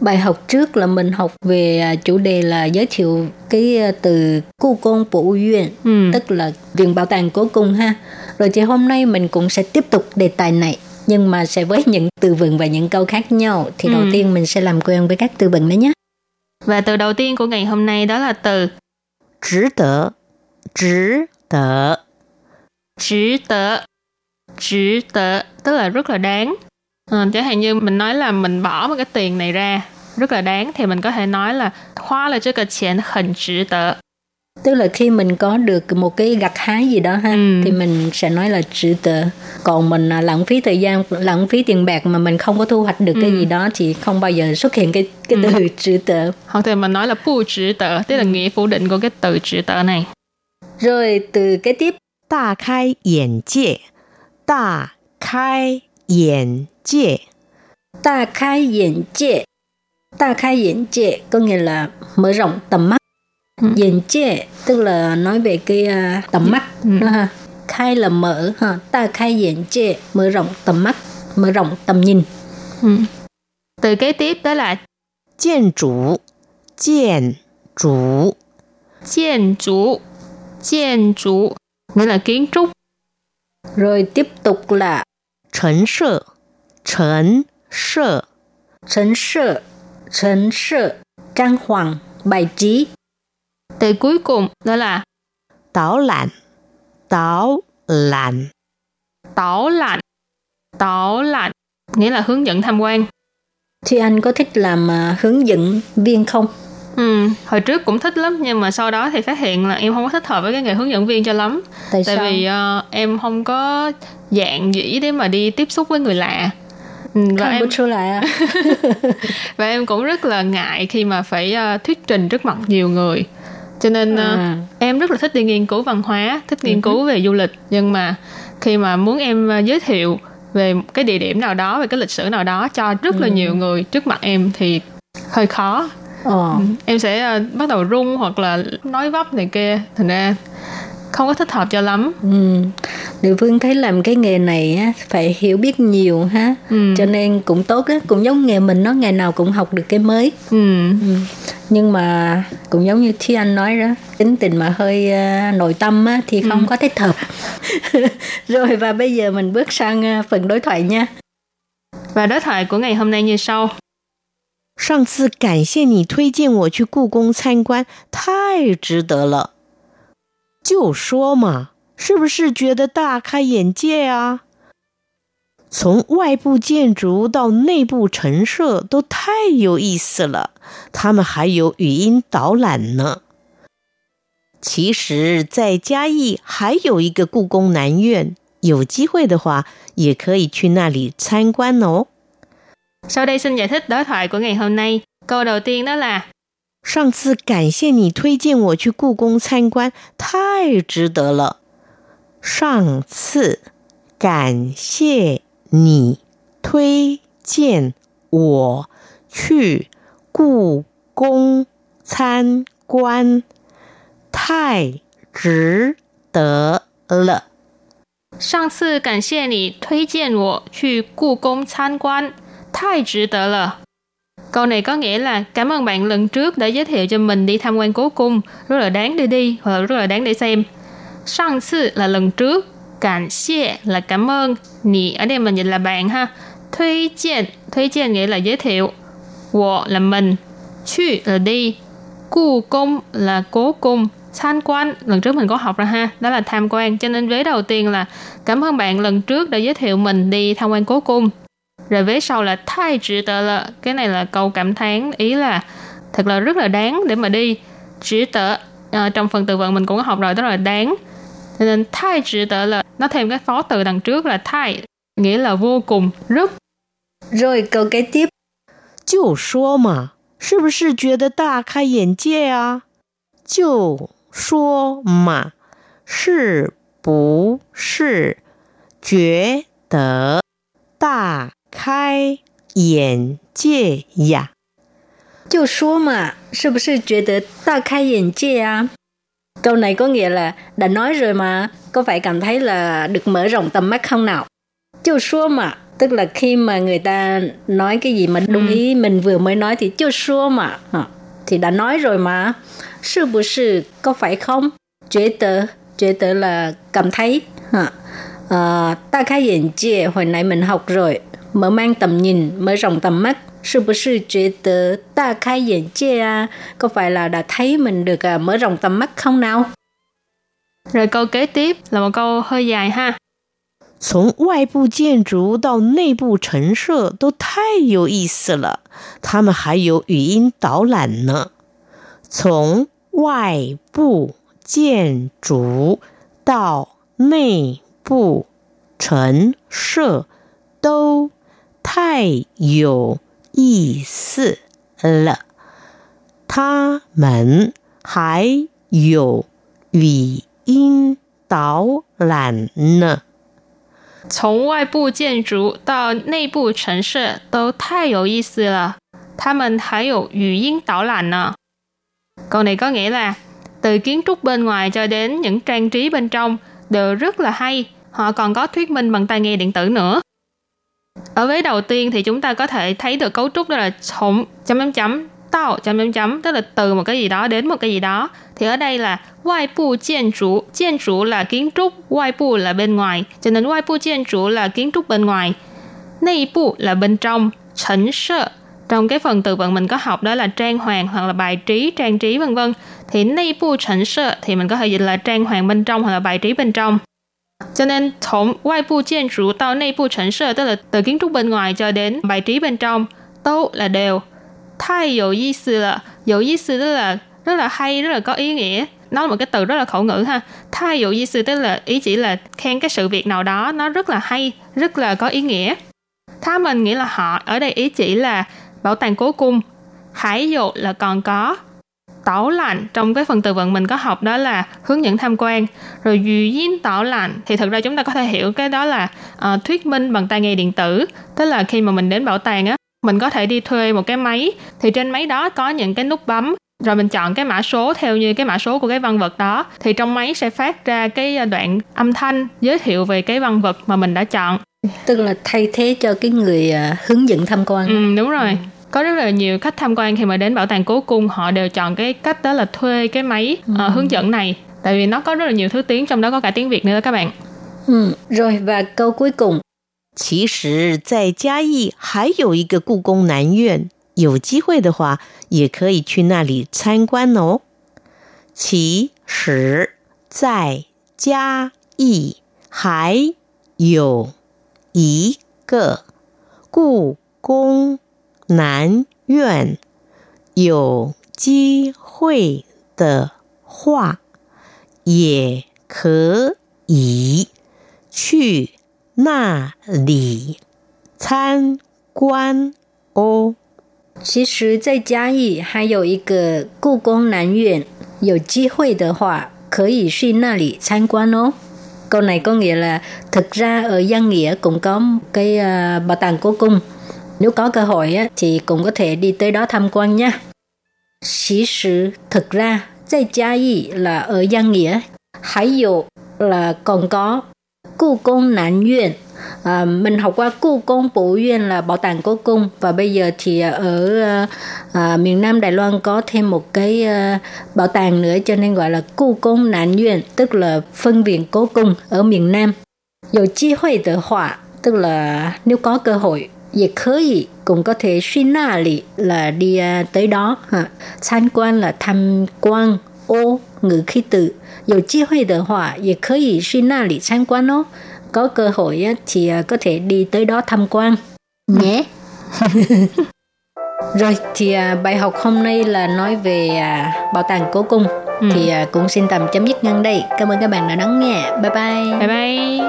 Bài học trước là mình học về à, chủ đề là giới thiệu cái à, từ Cố Cung Bộ Uyên, ừ. tức là viện bảo tàng Cố Cung ha. Rồi thì hôm nay mình cũng sẽ tiếp tục đề tài này nhưng mà sẽ với những từ vựng và những câu khác nhau thì ừ. đầu tiên mình sẽ làm quen với các từ vựng đấy nhé. Và từ đầu tiên của ngày hôm nay đó là từ Chỉ tờ Chỉ tờ Chỉ tờ Chỉ tờ Tức là rất là đáng à, chẳng hạn như mình nói là mình bỏ một cái tiền này ra. Rất là đáng. Thì mình có thể nói là hoa là cái tiền hình chữ tờ tức là khi mình có được một cái gặt hái gì đó ha ừ. thì mình sẽ nói là trữ tợ còn mình à, lãng phí thời gian lãng phí tiền bạc mà mình không có thu hoạch được ừ. cái gì đó thì không bao giờ xuất hiện cái cái ừ. từ ừ. trữ tợ hoặc thì mình nói là bu trữ tợ tức là ừ. nghĩa phủ định của cái từ trữ tợ này. Rồi từ cái tiếp. Ta khai 眼界 ta khai 眼界， ta khai眼界. Ta khai眼界có nghĩa là mở rộng tầm mắt. Ừ.眼界tức là nói về cái à, tầm mắt Ừ. đó ha. Khai là mở ha. Ta khai眼界 mở rộng tầm mắt, mở rộng tầm nhìn. Ừ. Từ kế tiếp đó là 建筑，建筑， 建筑. 建筑 nghĩa là kiến trúc. Rồi tiếp tục là 陈设，陈设， Trấn sở, trấn sở, trang hoàng, bài trí. Từ cuối cùng đó là 导览，导览， tảo lạnh. Tảo lạnh nghĩa là hướng dẫn tham quan. Thì anh có thích làm à, hướng dẫn viên không? Ừ, hồi trước cũng thích lắm nhưng mà sau đó thì phát hiện là em không có thích hợp với cái nghề hướng dẫn viên cho lắm. Tại, Tại sao? vì uh, em không có dạng dĩ để mà đi tiếp xúc với người lạ. Ừ, và Không em bữa lại (laughs) và em cũng rất là ngại khi mà phải uh, thuyết trình trước mặt nhiều người cho nên uh, à. em rất là thích đi nghiên cứu văn hóa thích nghiên ừ. cứu về du lịch nhưng mà khi mà muốn em uh, giới thiệu về cái địa điểm nào đó về cái lịch sử nào đó cho rất là ừ. nhiều người trước mặt em thì hơi khó Ờ. Ừ, em sẽ ờ, bắt đầu run hoặc là nói vấp này kia thành ra không có thích hợp cho lắm Ừ. Địa phương thấy làm cái nghề này á, phải hiểu biết nhiều ha. ừ. Cho nên cũng tốt á, cũng giống nghề mình nó ngày nào cũng học được cái mới. Ừ. Ừ. Nhưng mà cũng giống như Thi Anh nói đó, tính tình mà hơi à, nội tâm á, thì không Ừ. có thích hợp. (laughs) Rồi và bây giờ mình bước sang à, phần đối thoại nha. và đối thoại của ngày hôm nay như sau 上次感谢你推荐我去故宫参观，太值得了。就说嘛，是不是觉得大开眼界啊？从外部建筑到内部陈设都太有意思了，他们还有语音导览呢。其实，在嘉义还有一个故宫南院，有机会的话也可以去那里参观哦。sau đây xin giải thích đối thoại của ngày hôm nay câu đầu tiên đó là 上次感谢你推荐我去故宫参观，太值得了。上次感谢你推荐我去故宫参观，太值得了。上次感谢你推荐我去故宫参观 Thai chỉ tớ là. Câu này có nghĩa là cảm ơn bạn lần trước đã giới thiệu cho mình đi tham quan cố cung, rất là đáng để đi hoặc là rất là đáng để xem. 上次 là lần trước, cảm là cảm ơn, nì ở đây mình dịch là bạn ha. Thuy 荐, là giới thiệu. Wo là mình, chu là đi, cu là cố cung, tham quan lần trước mình có học rồi ha đó là tham quan cho nên vế đầu tiên là cảm ơn bạn lần trước đã giới thiệu mình đi tham quan cố cung rồi vế sau là thay chỉ tờ là cái này là câu cảm thán ý là thật là rất là đáng để mà đi chỉ tờ à, trong phần từ vựng mình cũng có học rồi đó là đáng cho nên thay chỉ tờ là nó thêm cái phó từ đằng trước là thay nghĩa là vô cùng rất Rồi câu kế tiếp 就说嘛，是不是觉得大开眼界啊？就说嘛，是不是觉 得大 开眼界呀。就说嘛，是不是觉得大开眼界啊？Câu này có nghĩa là đã nói rồi mà, có phải cảm thấy là được mở rộng tầm mắt không nào? Châu số mà, tức là khi mà người ta nói cái gì mà đúng ừ. ý mình vừa mới nói thì châu số mà, thì đã nói rồi mà. Sư bù sư, có phải không?觉得,觉得là cảm thấy. À, à, ta khai hiện chia, hồi nãy mình học rồi, mở mang tầm nhìn, mở rộng tầm mắt 是不是觉得大开眼界啊？Có phải là đã thấy mình được à, mở rộng tầm mắt không nào? Rồi câu kế tiếp là một câu hơi dài ha. 从外部建筑到内部陈设都太有意思了，他们还有语音导览呢。从外部建筑到内部陈设都 太有意思了。他们还有语音导览呢。从外部建筑到内部城市都太有意思了。他们还有语音导览呢。Câu này có nghĩa là từ kiến trúc bên ngoài cho đến những trang trí bên trong đều rất là hay. Họ còn có thuyết minh bằng tai nghe điện tử nữa. Ở vế đầu tiên thì chúng ta có thể thấy được cấu trúc đó là chủng chấm chấm chấm tạo chấm chấm chấm, tức là từ một cái gì đó đến một cái gì đó. Thì ở đây là ngoại bộ kiến trúc kiến trúc là kiến trúc ngoại bộ là bên ngoài cho nên ngoại bộ kiến trúc là kiến trúc bên ngoài nội bộ là bên trong chỉnh sơ trong cái phần từ vựng mình có học đó là trang hoàng hoặc là bài trí trang trí vân vân。Thì nội bộ chỉnh sơ thì mình có thể dịch là trang hoàng bên trong hoặc là bài trí bên trong cho nên从外部建筑到内部陈设 tức là từ kiến trúc bên ngoài cho đến bài trí bên trong,都 là đều. Thái có ý sư là, có ý sư tức là rất là hay, rất là có ý nghĩa. Nó là một cái từ rất là khẩu ngữ ha. Thái có ý sư tức là ý chỉ là khen cái sự việc nào đó nó rất là hay, rất là có ý nghĩa. Tha mình nghĩa là họ, ở đây ý chỉ là bảo tàng cố cung. Hải dụ là còn có, tảo lạnh. Trong cái phần từ vựng mình có học đó là hướng dẫn tham quan rồi duy duyên tảo lạnh. Thì thực ra chúng ta có thể hiểu cái đó là uh, thuyết minh bằng tai nghe điện tử. Tức là khi mà mình đến bảo tàng á mình có thể đi thuê một cái máy. Thì trên máy đó có những cái nút bấm rồi mình chọn cái mã số theo như cái mã số của cái văn vật đó. Thì trong máy sẽ phát ra cái đoạn âm thanh giới thiệu về cái văn vật mà mình đã chọn. Tức là thay thế cho cái người uh, hướng dẫn tham quan. Ừ, đúng rồi. Ừ có rất là nhiều khách tham quan khi mà đến bảo tàng cố cung họ đều chọn cái cách đó là thuê cái máy ừ. uh, hướng dẫn này tại vì nó có rất là nhiều thứ tiếng trong đó có cả tiếng Việt nữa đó các bạn. Ừ, rồi và câu cuối cùng. 其实，在嘉义还有一个故宫南院，有机会的话，也可以去那里参观哦。其实，在嘉义还有一个故宫 南院有机会的话，也可以去那里参观哦。其实，在嘉义还有一个故宫南院，有机会的话可以去那里参观哦。Câu này có nghĩa là thực ra ở Giang Nghĩa cũng có cái uh, bảo tàng cố cung nếu có cơ hội á, thì cũng có thể đi tới đó tham quan nha. Xí sự thực ra, tại Gia Yi là ở Giang Nghĩa, hay dụ là còn có Cụ Công À, mình học qua Cụ Công là bảo tàng cố cung và bây giờ thì ở à, miền Nam Đài Loan có thêm một cái à, bảo tàng nữa cho nên gọi là Cụ Công Nạn Viện tức là phân viện cố cung ở miền Nam. Dù chi hội tự họa tức là nếu có cơ hội 也可以 cũng có thể suy na lì là đi uh, tới đó ha. Tham quan là tham quan ô ngữ khí từ. Có cơ hội de họa, 也可以 suy na lì tham quan đó. Có cơ hội á, thì uh, có thể đi tới đó tham quan nhé. (laughs) Rồi thì uh, bài học hôm nay là nói về uh, bảo tàng cố cung. Ừ. Thì uh, cũng xin tạm chấm dứt ngăn đây. Cảm ơn các bạn đã đón nghe. Bye bye. Bye bye.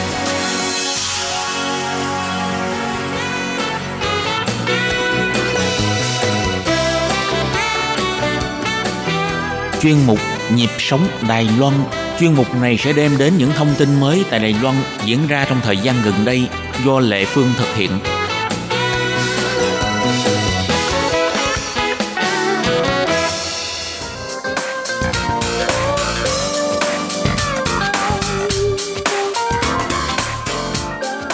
Chuyên mục Nhịp sống Đài Loan Chuyên mục này sẽ đem đến những thông tin mới tại Đài Loan diễn ra trong thời gian gần đây do Lệ Phương thực hiện.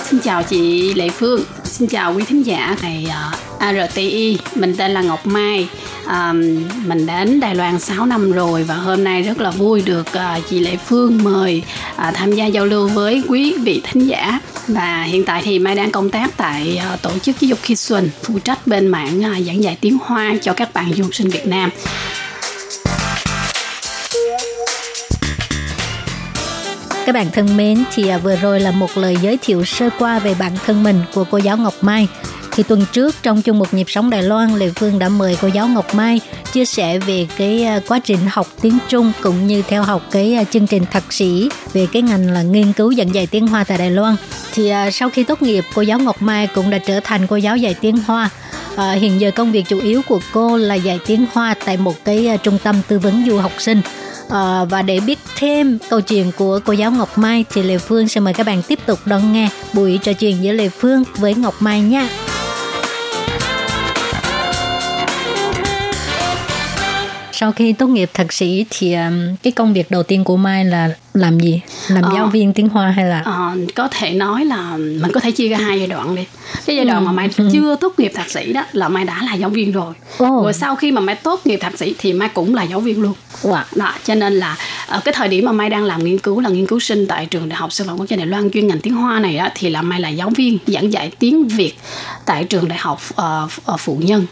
Xin chào chị Lệ Phương, xin chào quý thính giả này à, RTI, mình tên là Ngọc Mai um, mình đến Đài Loan 6 năm rồi và hôm nay rất là vui được uh, chị Lệ Phương mời uh, tham gia giao lưu với quý vị thính giả và hiện tại thì Mai đang công tác tại uh, tổ chức giáo dục Khi Xuân phụ trách bên mảng uh, giảng dạy tiếng Hoa cho các bạn du học sinh Việt Nam. Các bạn thân mến, thì à, vừa rồi là một lời giới thiệu sơ qua về bản thân mình của cô giáo Ngọc Mai. Thì tuần trước trong chung một nhịp sống Đài Loan, Lê Phương đã mời cô giáo Ngọc Mai chia sẻ về cái à, quá trình học tiếng Trung cũng như theo học cái à, chương trình thạc sĩ về cái ngành là nghiên cứu giảng dạy tiếng Hoa tại Đài Loan. Thì à, sau khi tốt nghiệp, cô giáo Ngọc Mai cũng đã trở thành cô giáo dạy tiếng Hoa. À, hiện giờ công việc chủ yếu của cô là dạy tiếng Hoa tại một cái trung tâm tư vấn du học sinh. À, và để biết thêm câu chuyện của cô giáo Ngọc Mai thì Lê Phương sẽ mời các bạn tiếp tục đón nghe buổi trò chuyện giữa Lê Phương với Ngọc Mai nha. Sau khi tốt nghiệp thạc sĩ thì um, cái công việc đầu tiên của Mai là làm gì? Làm ờ, giáo viên tiếng Hoa hay là? Ờ, có thể nói là mình có thể chia ra hai giai đoạn đi. Cái giai đoạn ừ. mà Mai ừ. chưa tốt nghiệp thạc sĩ đó là Mai đã là giáo viên rồi. Oh. Rồi sau khi mà Mai tốt nghiệp thạc sĩ thì Mai cũng là giáo viên luôn. Wow. Đó, cho nên là ở ờ, cái thời điểm mà Mai đang làm nghiên cứu là nghiên cứu sinh tại trường Đại học Sư phạm Quốc gia Đài Loan chuyên ngành tiếng Hoa này đó, thì là Mai là giáo viên giảng dạy tiếng Việt tại trường Đại học uh, Phụ Nhân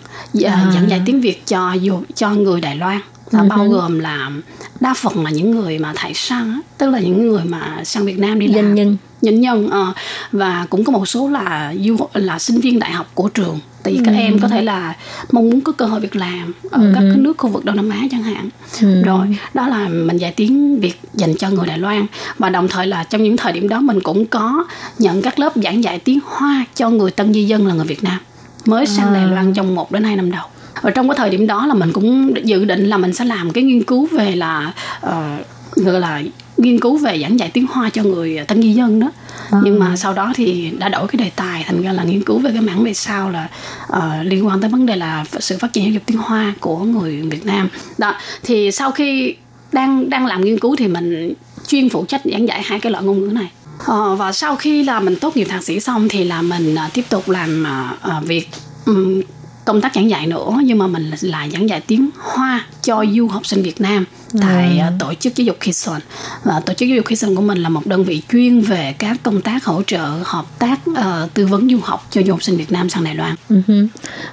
à. giảng dạy tiếng Việt cho cho người Đài Loan là uh-huh. bao gồm là đa phần là những người mà thải sang tức là những người mà sang Việt Nam đi làm nhân nhân nhân nhân uh, và cũng có một số là du là sinh viên đại học của trường thì các ừ. em có thể là mong muốn có cơ hội việc làm ở ừ. các cái nước khu vực Đông Nam Á chẳng hạn ừ. rồi đó là mình dạy tiếng Việt dành cho người Đài Loan và đồng thời là trong những thời điểm đó mình cũng có nhận các lớp giảng dạy tiếng Hoa cho người tân di dân là người Việt Nam mới sang à. Đài Loan trong 1 đến 2 năm đầu ở trong cái thời điểm đó là mình cũng dự định là mình sẽ làm cái nghiên cứu về là uh, gọi là nghiên cứu về giảng dạy tiếng Hoa cho người tân di dân đó. À. nhưng mà sau đó thì đã đổi cái đề tài thành ra là nghiên cứu về cái mảng về sau là uh, liên quan tới vấn đề là sự phát triển giáo dục tiếng Hoa của người Việt Nam. Đó thì sau khi đang đang làm nghiên cứu thì mình chuyên phụ trách giảng dạy hai cái loại ngôn ngữ này. Uh, và sau khi là mình tốt nghiệp thạc sĩ xong thì là mình uh, tiếp tục làm uh, uh, việc um, công tác giảng dạy nữa nhưng mà mình là giảng dạy tiếng Hoa cho du học sinh Việt Nam tại ừ. tổ chức giáo dục Kison và tổ chức giáo dục Kison của mình là một đơn vị chuyên về các công tác hỗ trợ hợp tác uh, tư vấn du học cho du học sinh Việt Nam sang Đài Loan. Uh-huh.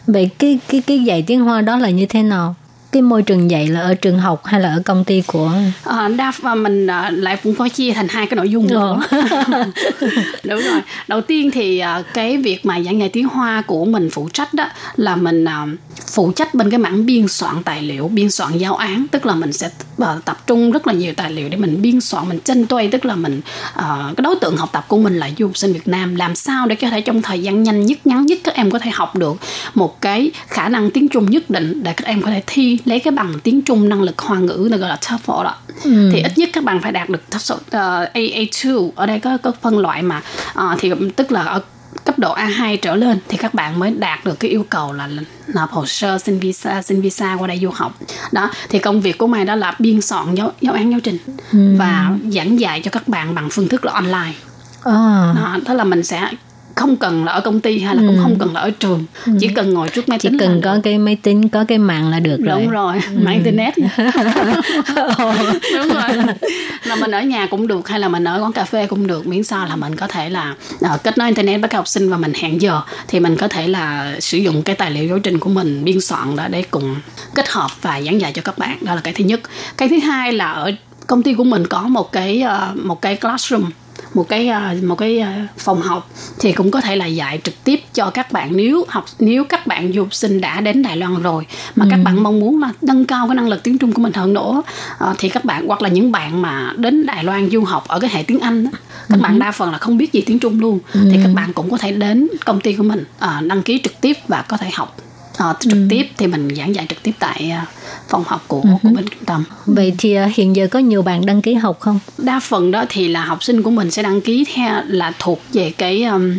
Vậy cái cái cái dạy tiếng Hoa đó là như thế nào? Cái môi trường dạy là ở trường học hay là ở công ty của à, đa và mình à, lại cũng có chia thành hai cái nội dung nữa. (laughs) Đúng rồi. Đầu tiên thì cái việc mà giảng dạy tiếng hoa của mình phụ trách đó là mình phụ trách bên cái mảng biên soạn tài liệu biên soạn giáo án. Tức là mình sẽ tập trung rất là nhiều tài liệu để mình biên soạn mình tranh tuây. Tức là mình cái đối tượng học tập của mình là du học sinh Việt Nam. Làm sao để có thể trong thời gian nhanh nhất ngắn nhất các em có thể học được một cái khả năng tiếng Trung nhất định để các em có thể thi lấy cái bằng tiếng Trung năng lực hoa ngữ gọi là TOEFL đó ừ. thì ít nhất các bạn phải đạt được TOEFL uh, AA2 ở đây có có phân loại mà uh, thì tức là ở cấp độ A2 trở lên thì các bạn mới đạt được cái yêu cầu là nộp hồ sơ xin visa xin visa qua đây du học đó thì công việc của mày đó là biên soạn giáo, giáo án giáo trình ừ. và giảng dạy cho các bạn bằng phương thức là online à. đó, đó là mình sẽ không cần là ở công ty hay là cũng không cần là ở trường chỉ cần ngồi trước máy chỉ tính là cần được. có cái máy tính có cái mạng là được rồi. đúng rồi mạng internet. (laughs) Đúng rồi. Là mình ở nhà cũng được hay là mình ở quán cà phê cũng được miễn sao là mình có thể là ờ, kết nối internet với các học sinh và mình hẹn giờ thì mình có thể là sử dụng cái tài liệu giáo trình của mình biên soạn đó để cùng kết hợp và giảng dạy cho các bạn. Đó là cái thứ nhất. Cái thứ hai là ở công ty của mình có một cái ờ, một cái classroom một cái ờ, một cái ờ, phòng học thì cũng có thể là dạy trực tiếp cho các bạn nếu học nếu các bạn du học sinh đã đến Đài Loan rồi mà các bạn mong muốn là nâng cao cái năng lực tiếng Trung của mình hơn nữa ờ, thì các bạn hoặc là những bạn mà đến Đài Loan du học ở cái hệ tiếng Anh đó, các bạn đa phần là không biết gì tiếng Trung luôn thì các bạn cũng có thể đến công ty của mình đăng ký trực tiếp và có thể học Ờ, trực tiếp thì mình giảng dạy trực tiếp tại ờ, phòng học của của bên trung tâm. Vậy thì ờ, hiện giờ có nhiều bạn đăng ký học không? Đa phần đó thì là học sinh của mình sẽ đăng ký theo là thuộc về cái um,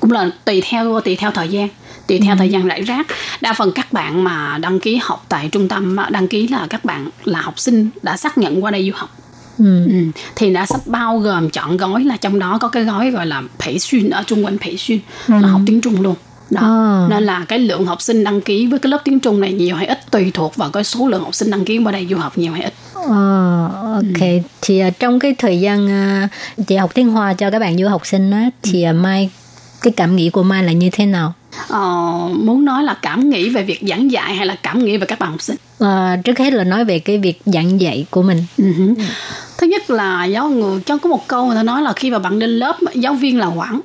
cũng là tùy theo tùy theo thời gian tùy theo thời gian rải rác. Đa phần các bạn mà đăng ký học tại trung tâm đăng ký là các bạn là học sinh đã xác nhận qua đây du học. Ừ. Ừ. thì đã sắp bao gồm chọn gói là trong đó có cái gói gọi là phẩy xuyên ở trung quanh phẩy xuyên là học tiếng trung luôn đó. À. nên là cái lượng học sinh đăng ký với cái lớp tiếng trung này nhiều hay ít tùy thuộc vào cái số lượng học sinh đăng ký qua đây du học nhiều hay ít. Ờ, ok. Thì ờ, trong cái thời gian chị học tiếng Hoa cho các bạn du học sinh á thì ờ, Mai cái cảm nghĩ của Mai là như thế nào? Ờ, muốn nói là cảm nghĩ về việc giảng dạy hay là cảm nghĩ về các bạn học sinh? Ờ, trước hết là nói về cái việc giảng dạy của mình. Ừ hử. thứ nhất là giáo người cho có một câu người ta nói là khi mà bạn lên lớp giáo viên là quản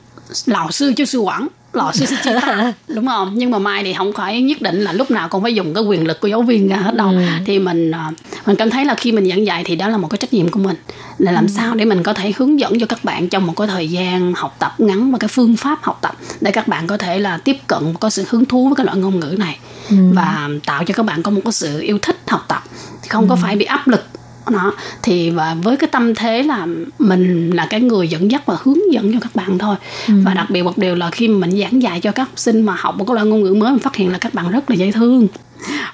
lão sư chứ sư quản lão sư sẽ chỉ ta. (laughs) Đúng không? Nhưng mà mai thì không phải nhất định là lúc nào cũng phải dùng cái quyền lực của giáo viên ra hết đâu. Thì mình à, mình cảm thấy là khi mình giảng dạy thì đó là một cái trách nhiệm của mình. Là làm sao để mình có thể hướng dẫn cho các bạn trong một cái thời gian học tập ngắn và cái phương pháp học tập để các bạn có thể là tiếp cận có sự hứng thú với cái loại ngôn ngữ này và tạo cho các bạn có một cái sự yêu thích học tập. Không có phải bị áp lực đó. Thì và với cái tâm thế là mình là cái người dẫn dắt và hướng dẫn cho các bạn thôi. Và đặc biệt một điều là khi mình giảng dạy cho các học sinh mà học một cái loại ngôn ngữ mới mình phát hiện là các bạn rất là dễ thương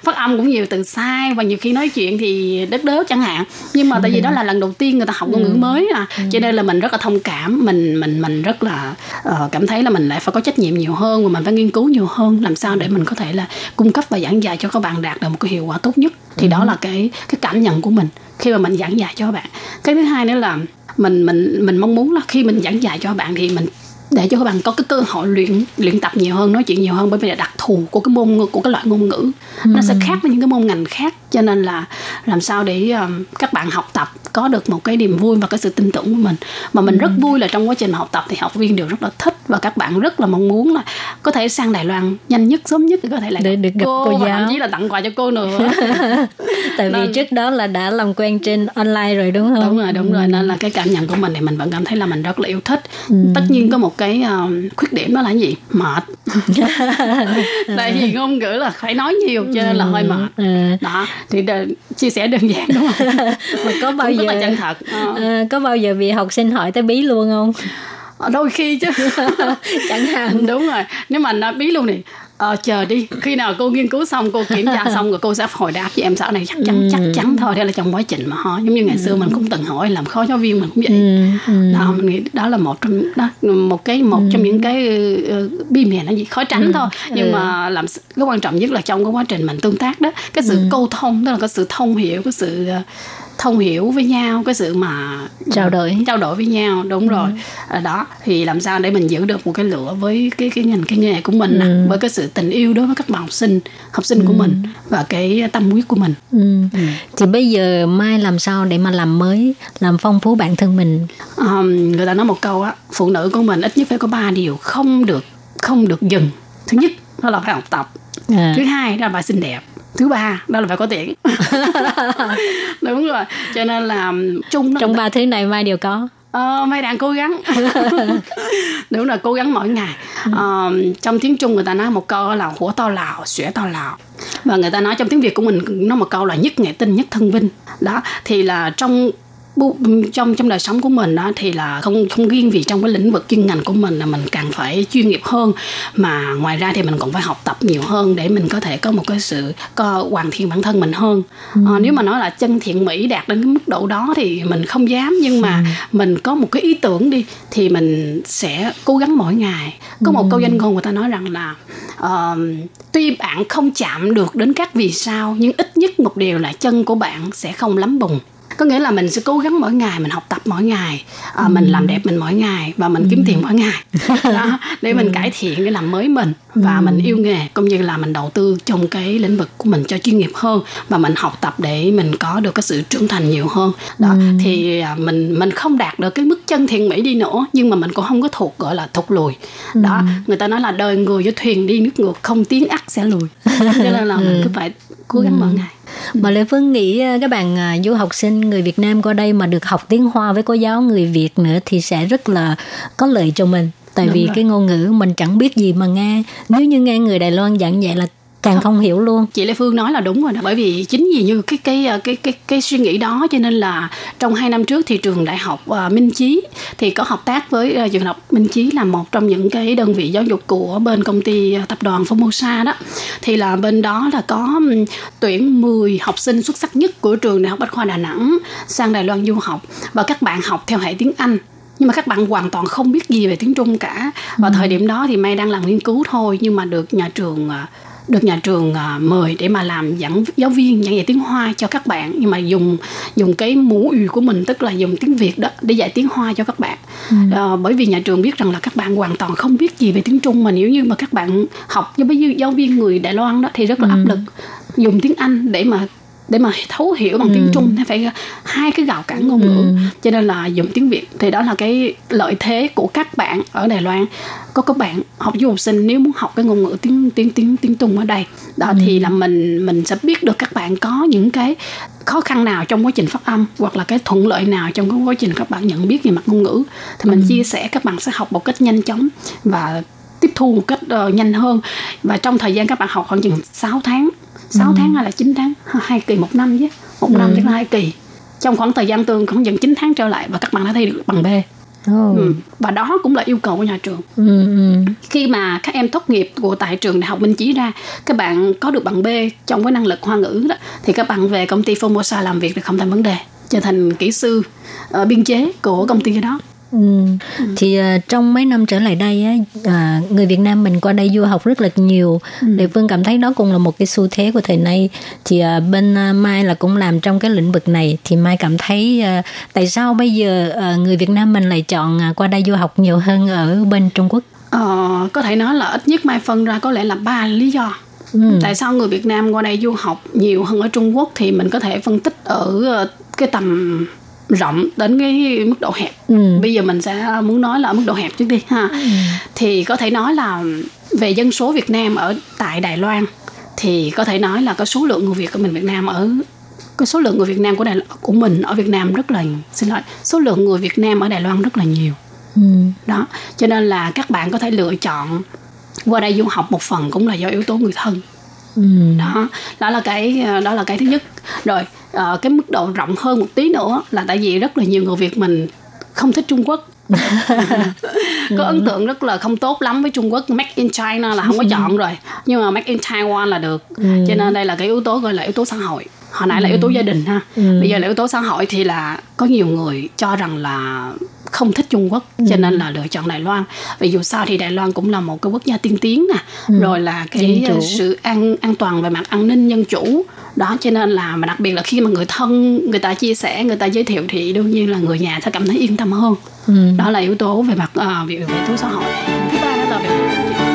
phát âm cũng nhiều từ sai và nhiều khi nói chuyện thì đất đớ chẳng hạn. Nhưng mà tại vì đó là lần đầu tiên người ta học ngôn ngữ mới à cho nên là mình rất là thông cảm. Mình mình mình rất là ờ, cảm thấy là mình lại phải có trách nhiệm nhiều hơn và mình phải nghiên cứu nhiều hơn làm sao để mình có thể là cung cấp và giảng dạy cho các bạn đạt được một cái hiệu quả tốt nhất. Thì đó là cái cái cảm nhận của mình khi mà mình giảng dạy cho các bạn. Cái thứ hai nữa là mình mình mình mong muốn là khi mình giảng dạy cho bạn thì mình để cho các bạn có cái cơ hội luyện luyện tập nhiều hơn nói chuyện nhiều hơn bởi vì là đặc thù của cái môn của cái loại ngôn ngữ. Nó sẽ khác với những cái môn ngành khác cho nên là làm sao để um, các bạn học tập có được một cái niềm vui và cái sự tin tưởng của mình. Mà mình rất vui là trong quá trình học tập thì học viên đều rất là thích và các bạn rất là mong muốn là có thể sang Đài Loan nhanh nhất sớm nhất để có thể là Để được gặp cô và giáo. thậm chí là tặng quà cho cô nữa. (laughs) Tại vì Nên- trước đó là đã làm quen trên online rồi đúng không? Đúng rồi đúng rồi. Nên là cái cảm nhận của mình thì mình vẫn cảm thấy là mình rất là yêu thích. Tất nhiên có một cái ờ, khuyết điểm đó là gì? Mệt. (laughs) Tại vì ngôn ngữ là phải nói nhiều cho nên là hơi mệt. Ừ. đó thì đờ, chia sẻ đơn giản đúng không? (laughs) Mà có bao Cũng giờ là chân thật Ờ. Ờ, có bao giờ bị học sinh hỏi tới bí luôn không đôi khi chứ. (laughs) Chẳng hạn. (laughs) Đúng rồi. Nếu mà nó bí luôn thì ờ, chờ đi. Khi nào cô nghiên cứu xong cô kiểm tra xong rồi cô sẽ hồi đáp cho em sau này. Chắc chắn chắc chắn thôi. Đây là trong quá trình mà ho. Giống như ngày xưa mình cũng từng hỏi làm khó giáo viên mình cũng vậy. Ừ, ừ. đó mình nghĩ đó là một trong đó một cái một trong những cái ờ, bi mè nó gì khó tránh thôi. Nhưng mà làm cái quan trọng nhất là trong cái quá trình mình tương tác đó cái sự câu thông tức là cái sự thông hiểu cái sự ờ, thông hiểu với nhau cái sự mà Trao đổi. trao đổi với nhau. Đúng rồi. À, đó thì làm sao để mình giữ được một cái lửa với cái cái ngành cái nghề của mình nè, với cái sự tình yêu đối với các bạn học sinh học sinh của mình và cái tâm huyết của mình. Ừ. thì bây giờ mai làm sao để mà làm mới làm phong phú bản thân mình? Um, người ta nói một câu á phụ nữ của mình ít nhất phải có ba điều không được không được dừng. Thứ nhất đó là phải học tập. À. thứ hai đó là phải xinh đẹp thứ ba đó là phải có tiền. (laughs) Đúng rồi cho nên là chung trong ba thứ này mai đều có. Ờ, mai đang cố gắng. (laughs) Đúng là cố gắng mỗi ngày. Ờ, trong tiếng trung người ta nói một câu là hủa to lào xỉa to lào. Và người ta nói trong tiếng việt của mình nó một câu là nhất nghệ tinh nhất thân vinh. Đó thì là trong trong trong đời sống của mình đó thì là không không riêng vì trong cái lĩnh vực chuyên ngành của mình là mình càng phải chuyên nghiệp hơn mà ngoài ra thì mình còn phải học tập nhiều hơn để mình có thể có một cái sự có hoàn thiện bản thân mình hơn. Ờ, nếu mà nói là chân thiện mỹ đạt đến cái mức độ đó thì mình không dám nhưng mà mình có một cái ý tưởng đi thì mình sẽ cố gắng mỗi ngày. Có một câu danh ngôn người ta nói rằng là ờ, tuy bạn không chạm được đến các vì sao nhưng ít nhất một điều là chân của bạn sẽ không lắm bùng có nghĩa là mình sẽ cố gắng mỗi ngày mình học tập mỗi ngày à, mình làm đẹp mình mỗi ngày và mình kiếm tiền mỗi ngày. (laughs) Đó, để mình cải thiện để làm mới mình và mình yêu nghề cũng như là mình đầu tư trong cái lĩnh vực của mình cho chuyên nghiệp hơn và mình học tập để mình có được cái sự trưởng thành nhiều hơn. Đó thì à, mình mình không đạt được cái mức chân thiện mỹ đi nữa nhưng mà mình cũng không có thuộc gọi là thụt lùi. Đó người ta nói là đời người với thuyền đi nước ngược không tiến ắt sẽ lùi. Cho nên là (laughs) mình cứ phải cố gắng mỗi ngày. Mà Lê Phương nghĩ à, các bạn à, du học sinh người Việt Nam qua đây mà được học tiếng Hoa với cô giáo người Việt nữa thì sẽ rất là có lợi cho mình. Tại Đúng vì rồi. cái ngôn ngữ mình chẳng biết gì mà nghe. Nếu như nghe người Đài Loan giảng vậy là càng không hiểu luôn. chị Lê Phương nói là đúng rồi đó bởi vì chính vì như cái cái ờ, cái cái cái suy nghĩ đó cho nên là trong hai năm trước thì trường đại học ờ, Minh Chí thì có hợp tác với ờ, trường đại học Minh Chí là một trong những cái đơn vị giáo dục của bên công ty tập đoàn Formosa đó thì là bên đó là có tuyển 10 học sinh xuất sắc nhất của trường đại học Bách khoa Đà Nẵng sang Đài Loan du học và các bạn học theo hệ tiếng Anh nhưng mà các bạn hoàn toàn không biết gì về tiếng Trung cả. Và thời điểm đó thì May đang làm nghiên cứu thôi nhưng mà được nhà trường ờ, được nhà trường à, mời để mà làm giảng giáo viên giảng dạy tiếng Hoa cho các bạn. Nhưng mà dùng dùng cái mũ ủy của mình tức là dùng tiếng Việt đó để dạy tiếng Hoa cho các bạn. Ờ, bởi vì nhà trường biết rằng là các bạn hoàn toàn không biết gì về tiếng Trung mà nếu như mà các bạn học với giáo viên người Đài Loan đó thì rất là áp lực. Dùng tiếng Anh để mà để mà thấu hiểu bằng tiếng Trung thì phải hai cái rào cản ngôn ngữ. Cho nên là dùng tiếng Việt thì đó là cái lợi thế của các bạn ở Đài Loan. Có các bạn học du học sinh nếu muốn học cái ngôn ngữ tiếng tiếng tiếng tiếng Trung ở đây đó thì là mình mình sẽ biết được các bạn có những cái khó khăn nào trong quá trình phát âm hoặc là cái thuận lợi nào trong cái quá trình các bạn nhận biết về mặt ngôn ngữ. Thì mình chia sẻ các bạn sẽ học một cách nhanh chóng và tiếp thu một cách ờ, nhanh hơn. Và trong thời gian các bạn học khoảng chừng 6 tháng 6 tháng hay là 9 tháng? Hai kỳ một năm chứ. Một năm tức là hai kỳ. Trong khoảng thời gian tương khoảng chừng 9 tháng trở lại và các bạn đã thi được bằng B. Oh. ừ. và đó cũng là yêu cầu của nhà trường. Ừ, ừ. khi mà các em tốt nghiệp của tại trường đại học Minh Chí ra các bạn có được bằng B trong cái năng lực hoa ngữ đó thì các bạn về công ty Formosa làm việc thì không thành vấn đề trở thành kỹ sư ờ, biên chế của công ty đó Ừ. Thì à, trong mấy năm trở lại đây á, à, người Việt Nam mình qua đây du học rất là nhiều. Ừ. Lê Phương cảm thấy đó cũng là một cái xu thế của thời nay. Thì à, bên à, Mai là cũng làm trong cái lĩnh vực này. Thì Mai cảm thấy à, tại sao bây giờ à, người Việt Nam mình lại chọn à, qua đây du học nhiều hơn ở bên Trung Quốc? Ờ, có thể nói là ít nhất mai phân ra có lẽ là ba lý do Ừ. tại sao người Việt Nam qua đây du học nhiều hơn ở Trung Quốc thì mình có thể phân tích ở ờ, cái tầm rộng đến cái mức độ hẹp Ừ. bây giờ mình sẽ muốn nói là ở mức độ hẹp trước đi ha thì có thể nói là về dân số Việt Nam ở tại Đài Loan thì có thể nói là có số lượng người Việt của mình Việt Nam ở cái số lượng người Việt Nam của Đài của mình ở Việt Nam rất là xin lỗi số lượng người Việt Nam ở Đài Loan rất là nhiều Ừ. đó cho nên là các bạn có thể lựa chọn qua đây du học một phần cũng là do yếu tố người thân Ừ. đó đó là cái đó là cái thứ nhất rồi ờ, cái mức độ rộng hơn một tí nữa là tại vì rất là nhiều người việt mình không thích trung quốc. (laughs) Có ấn tượng rất là không tốt lắm với Trung Quốc. Make in China là không có chọn (laughs) rồi. Nhưng mà Make in Taiwan là được. Cho nên đây là cái yếu tố gọi là yếu tố xã hội hồi nãy là yếu tố gia đình ha. Bây giờ là yếu tố xã hội thì là có nhiều người cho rằng là không thích Trung Quốc cho nên là lựa chọn Đài Loan. Vì dù sao thì Đài Loan cũng là một cái quốc gia tiên tiến nè. Rồi là cái sự an an toàn về mặt an ninh dân chủ. Đó cho nên là mà đặc biệt là khi mà người thân người ta chia sẻ người ta giới thiệu thì đương nhiên là người nhà sẽ cảm thấy yên tâm hơn. Ừ. đó là yếu tố về mặt uh, về, về yếu tố xã hội. Thứ ba đó là về mặt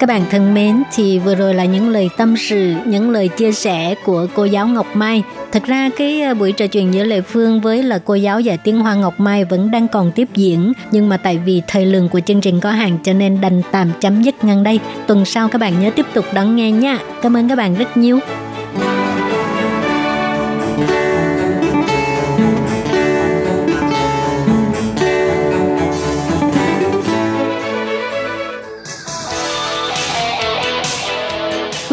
Các bạn thân mến, thì vừa rồi là những lời tâm sự, những lời chia sẻ của cô giáo Ngọc Mai. Thật ra cái ờ, buổi trò chuyện giữa Lệ Phương với là cô giáo dạy tiếng Hoa Ngọc Mai vẫn đang còn tiếp diễn, nhưng mà tại vì thời lượng của chương trình có hạn cho nên đành tạm chấm dứt ngang đây. Tuần sau các bạn nhớ tiếp tục đón nghe nha. Cảm ơn các bạn rất nhiều.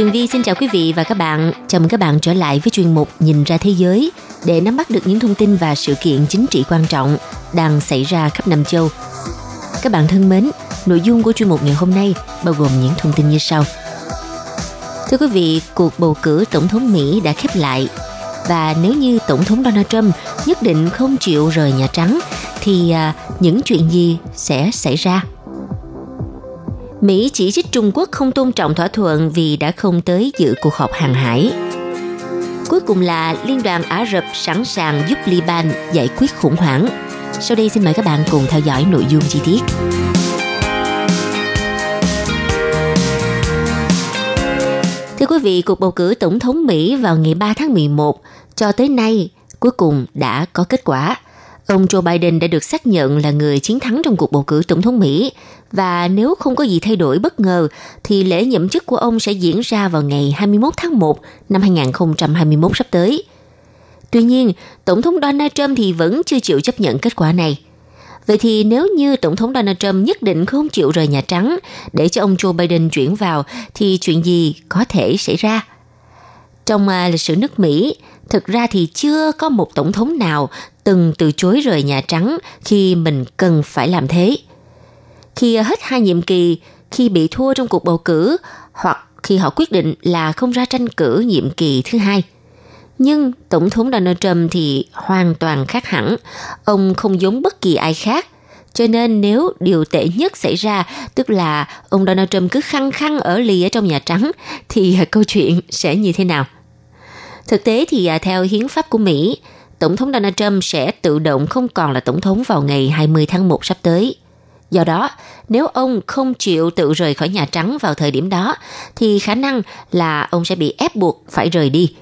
Tường Vi xin chào quý vị và các bạn. Chào mừng các bạn trở lại với chuyên mục Nhìn ra thế giới để nắm bắt được những thông tin và sự kiện chính trị quan trọng đang xảy ra khắp Nam châu. Các bạn thân mến, nội dung của chuyên mục ngày hôm nay bao gồm những thông tin như sau. Thưa quý vị, cuộc bầu cử tổng thống Mỹ đã khép lại và nếu như tổng thống Donald Trump nhất định không chịu rời Nhà Trắng thì à, những chuyện gì sẽ xảy ra? Mỹ chỉ trích Trung Quốc không tôn trọng thỏa thuận vì đã không tới dự cuộc họp hàng hải. Cuối cùng là Liên đoàn Ả Rập sẵn sàng giúp Liban giải quyết khủng hoảng. Sau đây xin mời các bạn cùng theo dõi nội dung chi tiết. Thưa quý vị, cuộc bầu cử tổng thống Mỹ vào ngày 3 tháng 11 cho tới nay cuối cùng đã có kết quả. Ông Joe Biden đã được xác nhận là người chiến thắng trong cuộc bầu cử tổng thống Mỹ và nếu không có gì thay đổi bất ngờ thì lễ nhậm chức của ông sẽ diễn ra vào ngày 21 tháng 1 năm 2021 sắp tới. Tuy nhiên, Tổng thống Donald Trump thì vẫn chưa chịu chấp nhận kết quả này. Vậy thì nếu như Tổng thống Donald Trump nhất định không chịu rời Nhà Trắng để cho ông Joe Biden chuyển vào thì chuyện gì có thể xảy ra? Trong à, lịch sử nước Mỹ, thực ra thì chưa có một tổng thống nào từng từ chối rời Nhà Trắng khi mình cần phải làm thế. Khi hết hai nhiệm kỳ, khi bị thua trong cuộc bầu cử hoặc khi họ quyết định là không ra tranh cử nhiệm kỳ thứ hai. Nhưng Tổng thống Donald Trump thì hoàn toàn khác hẳn. Ông không giống bất kỳ ai khác. Cho nên nếu điều tệ nhất xảy ra, tức là ông Donald Trump cứ khăng khăng ở lì ở trong Nhà Trắng, thì (laughs) câu chuyện sẽ như thế nào? Thực tế thì à, theo hiến pháp của Mỹ, Tổng thống Donald Trump sẽ tự động không còn là tổng thống vào ngày 20 tháng 1 sắp tới. Do đó, nếu ông không chịu tự rời khỏi Nhà Trắng vào thời điểm đó, thì khả năng là ông sẽ bị ép buộc phải rời đi.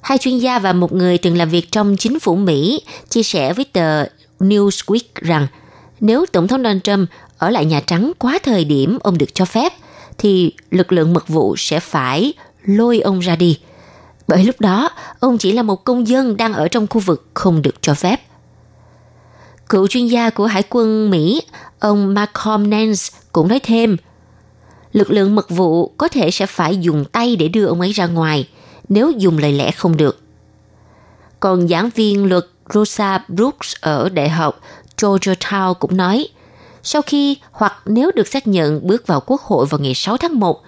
Hai chuyên gia và một người từng làm việc trong chính phủ Mỹ chia sẻ với tờ Newsweek rằng nếu Tổng thống Donald Trump ở lại Nhà Trắng quá thời điểm ông được cho phép, thì lực lượng mật vụ sẽ phải lôi ông ra đi. Bởi lúc đó, ông chỉ là một công dân đang ở trong khu vực không được cho phép. Cựu chuyên gia của Hải quân Mỹ, ông Malcolm Nance cũng nói thêm, lực lượng mật vụ có thể sẽ phải dùng tay để đưa ông ấy ra ngoài nếu dùng lời lẽ không được. Còn giảng viên luật Rosa Brooks ở Đại học Georgetown cũng nói, sau khi hoặc nếu được xác nhận bước vào quốc hội vào ngày 6 tháng 1,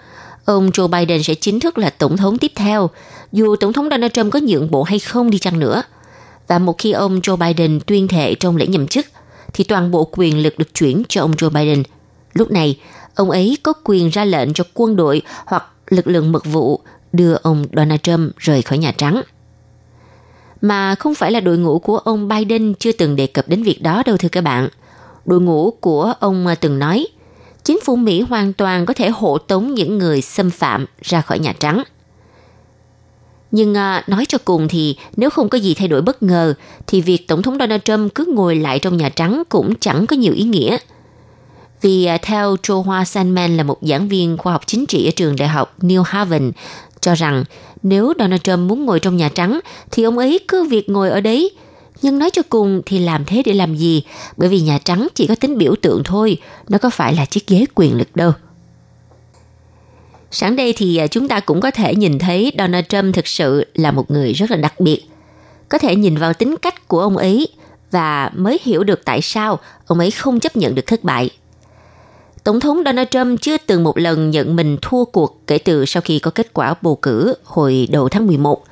ông Joe Biden sẽ chính thức là tổng thống tiếp theo, dù tổng thống Donald Trump có nhượng bộ hay không đi chăng nữa. Và một khi ông Joe Biden tuyên thệ trong lễ nhậm chức, thì toàn bộ quyền lực được chuyển cho ông Joe Biden. Lúc này, ông ấy có quyền ra lệnh cho quân đội hoặc lực lượng mật vụ đưa ông Donald Trump rời khỏi Nhà Trắng. Mà không phải là đội ngũ của ông Biden chưa từng đề cập đến việc đó đâu thưa các bạn. Đội ngũ của ông từng nói, chính phủ Mỹ hoàn toàn có thể hộ tống những người xâm phạm ra khỏi Nhà Trắng. Nhưng à, nói cho cùng thì nếu không có gì thay đổi bất ngờ thì việc Tổng thống Donald Trump cứ ngồi lại trong Nhà Trắng cũng chẳng có nhiều ý nghĩa. Vì à, theo Joe Hoa Sandman là một giảng viên khoa học chính trị ở trường đại học New Haven, cho rằng nếu Donald Trump muốn ngồi trong Nhà Trắng thì ông ấy cứ việc ngồi ở đấy. Nhưng nói cho cùng thì làm thế để làm gì? Bởi vì Nhà Trắng chỉ có tính biểu tượng thôi, nó có phải là chiếc ghế quyền lực đâu. Sáng đây thì à, chúng ta cũng có thể nhìn thấy Donald Trump thực sự là một người rất là đặc biệt. Có thể nhìn vào tính cách của ông ấy và mới hiểu được tại sao ông ấy không chấp nhận được thất bại. Tổng thống Donald Trump chưa từng một lần nhận mình thua cuộc kể từ sau khi có kết quả bầu cử hồi đầu tháng 11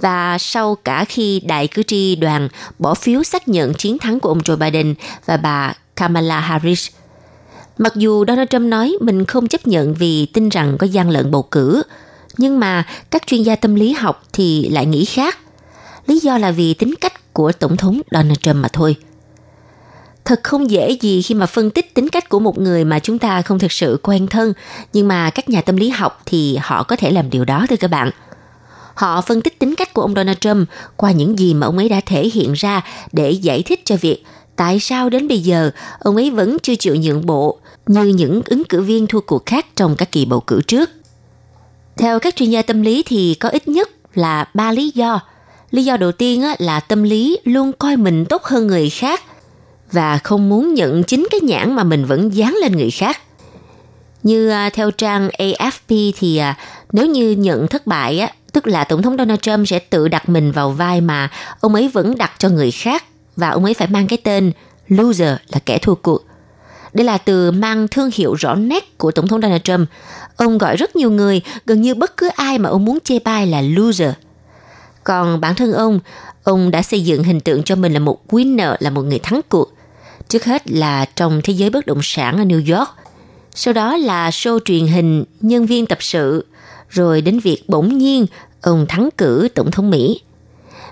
và sau cả khi đại cử tri đoàn bỏ phiếu xác nhận chiến thắng của ông Joe Biden và bà Kamala Harris. Mặc dù Donald Trump nói mình không chấp nhận vì tin rằng có gian lận bầu cử, nhưng mà các chuyên gia tâm lý học thì lại nghĩ khác. Lý do là vì tính cách của Tổng thống Donald Trump mà thôi. Thật không dễ gì khi mà phân tích tính cách của một người mà chúng ta không thực sự quen thân, nhưng mà các nhà tâm lý học thì họ có thể làm điều đó thưa các bạn. Họ phân tích tính cách của ông Donald Trump qua những gì mà ông ấy đã thể hiện ra để giải thích cho việc tại sao đến bây giờ ông ấy vẫn chưa chịu nhượng bộ như những ứng cử viên thua cuộc khác trong các kỳ bầu cử trước. Theo các chuyên gia tâm lý thì có ít nhất là ba lý do. Lý do đầu tiên là tâm lý luôn coi mình tốt hơn người khác và không muốn nhận chính cái nhãn mà mình vẫn dán lên người khác. Như à, theo trang AFP thì à, nếu như nhận thất bại tức là tổng thống Donald Trump sẽ tự đặt mình vào vai mà ông ấy vẫn đặt cho người khác và ông ấy phải mang cái tên loser là kẻ thua cuộc. Đây là từ mang thương hiệu rõ nét của Tổng thống Donald Trump. Ông gọi rất nhiều người, gần như bất cứ ai mà ông muốn chê bai là loser. Còn bản thân ông, ông đã xây dựng hình tượng cho mình là một winner, là một người thắng cuộc. Trước hết là trong thế giới bất động sản ở New York. Sau đó là show truyền hình, nhân viên tập sự. Rồi đến việc bỗng nhiên ông thắng cử Tổng thống Mỹ.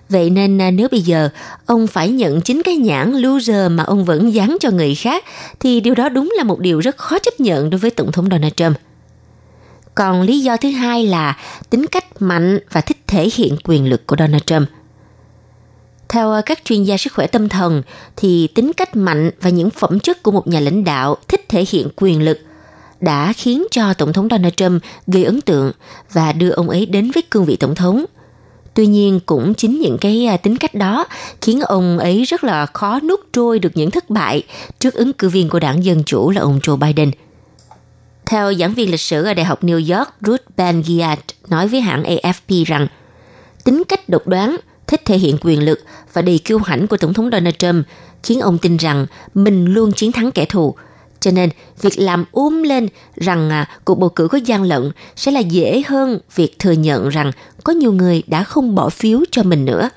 Vậy nên à, nếu bây giờ ông phải nhận chính cái nhãn loser mà ông vẫn dán cho người khác, thì điều đó đúng là một điều rất khó chấp nhận đối với Tổng thống Donald Trump. Còn lý do thứ hai là tính cách mạnh và thích thể hiện quyền lực của Donald Trump. Theo à, các chuyên gia sức khỏe tâm thần, thì tính cách mạnh và những phẩm chất của một nhà lãnh đạo thích thể hiện quyền lực đã khiến cho Tổng thống Donald Trump gây ấn tượng và đưa ông ấy đến với cương vị Tổng thống – Tuy nhiên cũng chính những cái à, tính cách đó khiến ông ấy rất là khó nuốt trôi được những thất bại trước ứng cử viên của đảng Dân Chủ là ông Joe Biden. Theo giảng viên lịch sử ở Đại học New York Ruth Ben Giat nói với hãng AFP rằng tính cách độc đoán, thích thể hiện quyền lực và đầy kiêu hãnh của Tổng thống Donald Trump khiến ông tin rằng mình luôn chiến thắng kẻ thù – cho nên, việc làm úm lên rằng à, cuộc bầu cử có gian lận sẽ là dễ hơn việc thừa nhận rằng có nhiều người đã không bỏ phiếu cho mình nữa.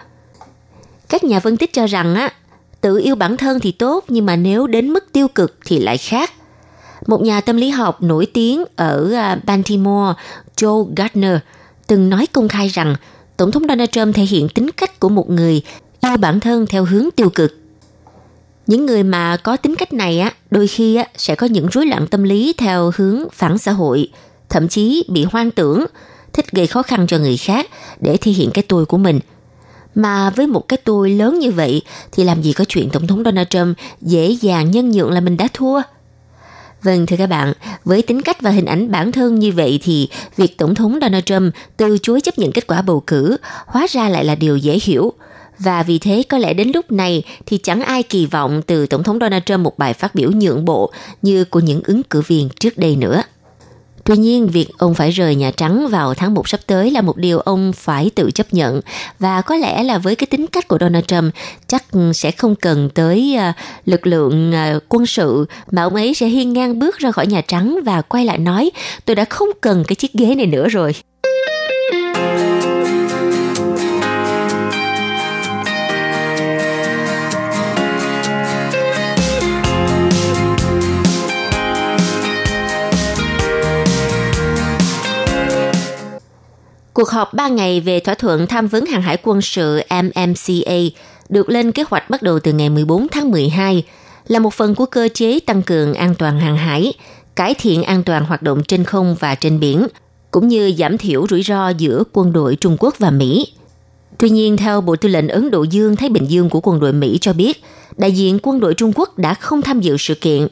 Các nhà phân tích cho rằng á, tự yêu bản thân thì tốt nhưng mà nếu đến mức tiêu cực thì lại khác. Một nhà tâm lý học nổi tiếng ở à, Baltimore, Joe Gardner, từng nói công khai rằng Tổng thống Donald Trump thể hiện tính cách của một người yêu bản thân theo hướng tiêu cực những người mà có tính cách này á đôi khi á sẽ có những rối loạn tâm lý theo hướng phản xã hội thậm chí bị hoang tưởng thích gây khó khăn cho người khác để thể hiện cái tôi của mình. Mà với một cái tôi lớn như vậy thì làm gì có chuyện tổng thống Donald Trump dễ dàng nhân nhượng là mình đã thua. Vâng thưa các bạn, với tính cách và hình ảnh bản thân như vậy thì việc Tổng thống Donald Trump từ chối chấp nhận kết quả bầu cử hóa ra lại là điều dễ hiểu – và vì thế có lẽ đến lúc này thì chẳng ai kỳ vọng từ Tổng thống Donald Trump một bài phát biểu nhượng bộ như của những ứng cử viên trước đây nữa. Tuy nhiên, việc ông phải rời Nhà Trắng vào tháng 1 sắp tới là một điều ông phải tự chấp nhận. Và có lẽ là với cái tính cách của Donald Trump, chắc sẽ không cần tới à, lực lượng à, quân sự, mà ông ấy sẽ hiên ngang bước ra khỏi Nhà Trắng và quay lại nói, tôi đã không cần cái chiếc ghế này nữa rồi. Cuộc họp 3 ngày về thỏa thuận tham vấn hàng hải quân sự MMCA được lên kế hoạch bắt đầu từ ngày 14 tháng 12 là một phần của cơ chế tăng cường an toàn hàng hải, cải thiện an toàn hoạt động trên không và trên biển, cũng như giảm thiểu rủi ro giữa quân đội Trung Quốc và Mỹ. Tuy nhiên, theo Bộ Tư lệnh Ấn Độ Dương Thái Bình Dương của quân đội Mỹ cho biết, đại diện quân đội Trung Quốc đã không tham dự sự kiện.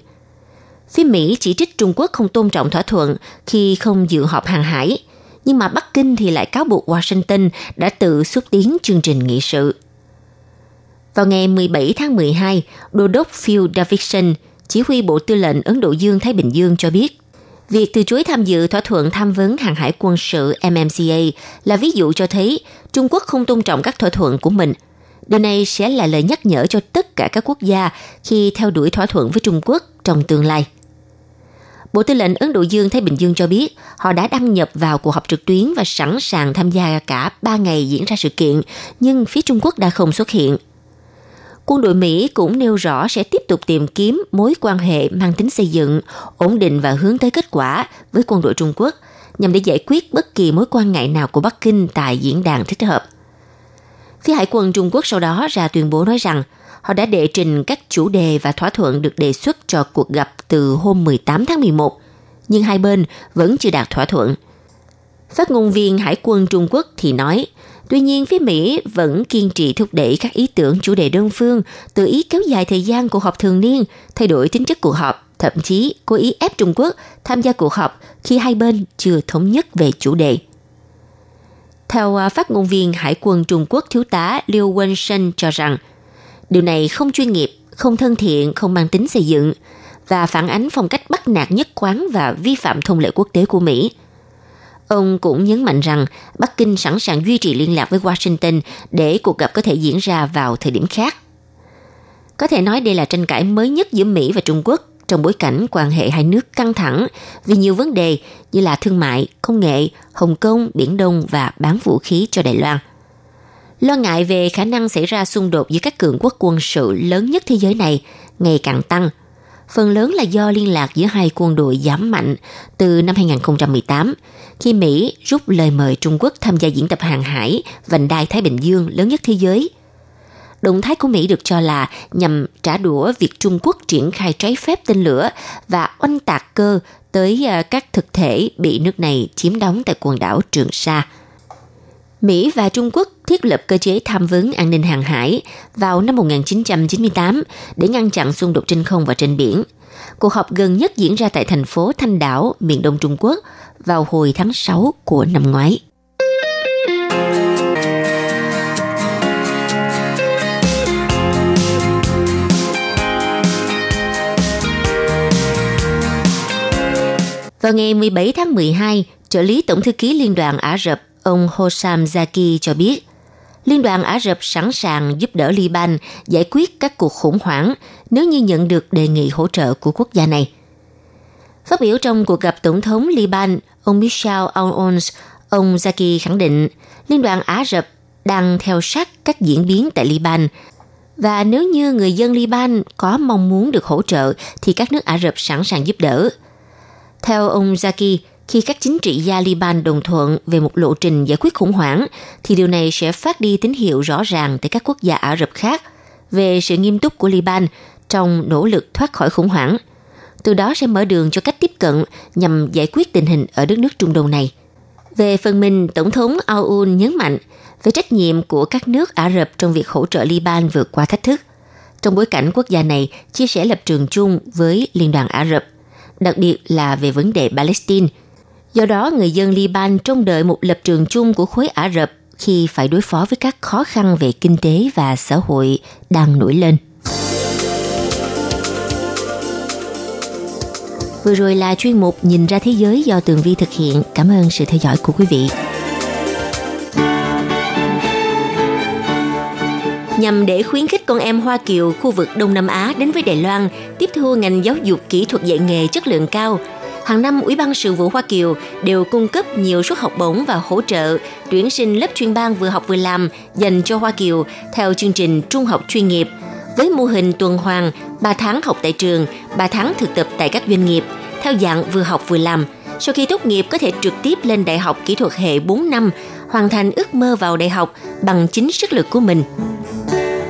Phía Mỹ chỉ trích Trung Quốc không tôn trọng thỏa thuận khi không dự họp hàng hải, nhưng mà Bắc Kinh thì lại cáo buộc Washington đã tự xúc tiến chương trình nghị sự. Vào ngày 17 tháng 12, Đô đốc Phil Davidson, chỉ huy Bộ Tư lệnh Ấn Độ Dương-Thái Bình Dương cho biết, việc từ chối tham dự thỏa thuận tham vấn hàng hải quân sự MMCA là ví dụ cho thấy Trung Quốc không tôn trọng các thỏa thuận của mình. Điều này sẽ là lời nhắc nhở cho tất cả các quốc gia khi theo đuổi thỏa thuận với Trung Quốc trong tương lai. Bộ Tư lệnh Ấn Độ Dương Thái Bình Dương cho biết họ đã đăng nhập vào cuộc họp trực tuyến và sẵn sàng tham gia cả 3 ngày diễn ra sự kiện, nhưng phía Trung Quốc đã không xuất hiện. Quân đội Mỹ cũng nêu rõ sẽ tiếp tục tìm kiếm mối quan hệ mang tính xây dựng, ổn định và hướng tới kết quả với quân đội Trung Quốc nhằm để giải quyết bất kỳ mối quan ngại nào của Bắc Kinh tại diễn đàn thích hợp. Phía Hải quân Trung Quốc sau đó ra tuyên bố nói rằng họ đã đệ trình các chủ đề và thỏa thuận được đề xuất cho cuộc gặp từ hôm 18 tháng 11, nhưng hai bên vẫn chưa đạt thỏa thuận. Phát ngôn viên Hải quân Trung Quốc thì nói, tuy nhiên phía Mỹ vẫn kiên trì thúc đẩy các ý tưởng chủ đề đơn phương, tự ý kéo dài thời gian cuộc họp thường niên, thay đổi tính chất cuộc họp, thậm chí cố ý ép Trung Quốc tham gia cuộc họp khi hai bên chưa thống nhất về chủ đề. Theo à, phát ngôn viên Hải quân Trung Quốc thiếu tá Liu Wenshen cho rằng, điều này không chuyên nghiệp, không thân thiện, không mang tính xây dựng và phản ánh phong cách bắt nạt nhất quán và vi phạm thông lệ quốc tế của Mỹ. Ông cũng nhấn mạnh rằng Bắc Kinh sẵn sàng duy trì liên lạc với Washington để cuộc gặp có thể diễn ra vào thời điểm khác. Có thể nói đây là tranh cãi mới nhất giữa Mỹ và Trung Quốc trong bối cảnh quan hệ hai nước căng thẳng vì nhiều vấn đề như là thương mại, công nghệ, Hồng Kông, Biển Đông và bán vũ khí cho Đài Loan. Lo ngại về khả năng xảy ra xung đột giữa các cường quốc quân sự lớn nhất thế giới này ngày càng tăng. Phần lớn là do liên lạc giữa hai quân đội giảm mạnh từ năm 2018, khi Mỹ rút lời mời Trung Quốc tham gia diễn tập hàng hải vành đai Thái Bình Dương lớn nhất thế giới – Động thái của Mỹ được cho là nhằm trả đũa việc Trung Quốc triển khai trái phép tên lửa và oanh tạc cơ tới à, các thực thể bị nước này chiếm đóng tại quần đảo Trường Sa. Mỹ và Trung Quốc thiết lập cơ chế tham vấn an ninh hàng hải vào năm 1998 để ngăn chặn xung đột trên không và trên biển. Cuộc họp gần nhất diễn ra tại thành phố Thanh Đảo, miền đông Trung Quốc vào hồi tháng 6 của năm ngoái. Vào ngày 17 tháng 12, trợ lý Tổng thư ký Liên đoàn Ả Rập ông Hossam Zaki cho biết, Liên đoàn Ả Rập sẵn sàng giúp đỡ Liban giải quyết các cuộc khủng hoảng nếu như nhận được đề nghị hỗ trợ của quốc gia này. Phát biểu trong cuộc gặp Tổng thống Liban, ông Michel Aoun, ông Zaki khẳng định Liên đoàn Ả Rập đang theo sát các diễn biến tại Liban và nếu như người dân Liban có mong muốn được hỗ trợ thì các nước Ả Rập sẵn sàng giúp đỡ – theo ông Zaki, khi các chính trị gia Liban đồng thuận về một lộ trình giải quyết khủng hoảng, thì điều này sẽ phát đi tín hiệu rõ ràng tới các quốc gia Ả Rập khác về sự nghiêm túc của Liban trong nỗ lực thoát khỏi khủng hoảng. Từ đó sẽ mở đường cho cách tiếp cận nhằm giải quyết tình hình ở đất nước Trung Đông này. Về phần mình, Tổng thống Aoun nhấn mạnh về trách nhiệm của các nước Ả Rập trong việc hỗ trợ Liban vượt qua thách thức. Trong bối cảnh quốc gia này chia sẻ lập trường chung với Liên đoàn Ả Rập đặc biệt là về vấn đề Palestine. Do đó, người dân Liban trông đợi một lập trường chung của khối Ả Rập khi phải đối phó với các khó khăn về kinh tế và xã hội đang nổi lên. Vừa rồi là chuyên mục Nhìn ra thế giới do Tường Vi thực hiện. Cảm ơn sự theo dõi của quý vị. nhằm để khuyến khích con em Hoa Kiều khu vực Đông Nam Á đến với Đài Loan tiếp thu ngành giáo dục kỹ thuật dạy nghề chất lượng cao. Hàng năm, Ủy ban sự vụ Hoa Kiều đều cung cấp nhiều suất học bổng và hỗ trợ tuyển sinh lớp chuyên ban vừa học vừa làm dành cho Hoa Kiều theo chương trình trung học chuyên nghiệp với mô hình tuần hoàn 3 tháng học tại trường, 3 tháng thực tập tại các doanh nghiệp theo dạng vừa học vừa làm. Sau khi tốt nghiệp có thể trực tiếp lên đại học kỹ thuật hệ 4 năm, hoàn thành ước mơ vào đại học bằng chính sức lực của mình.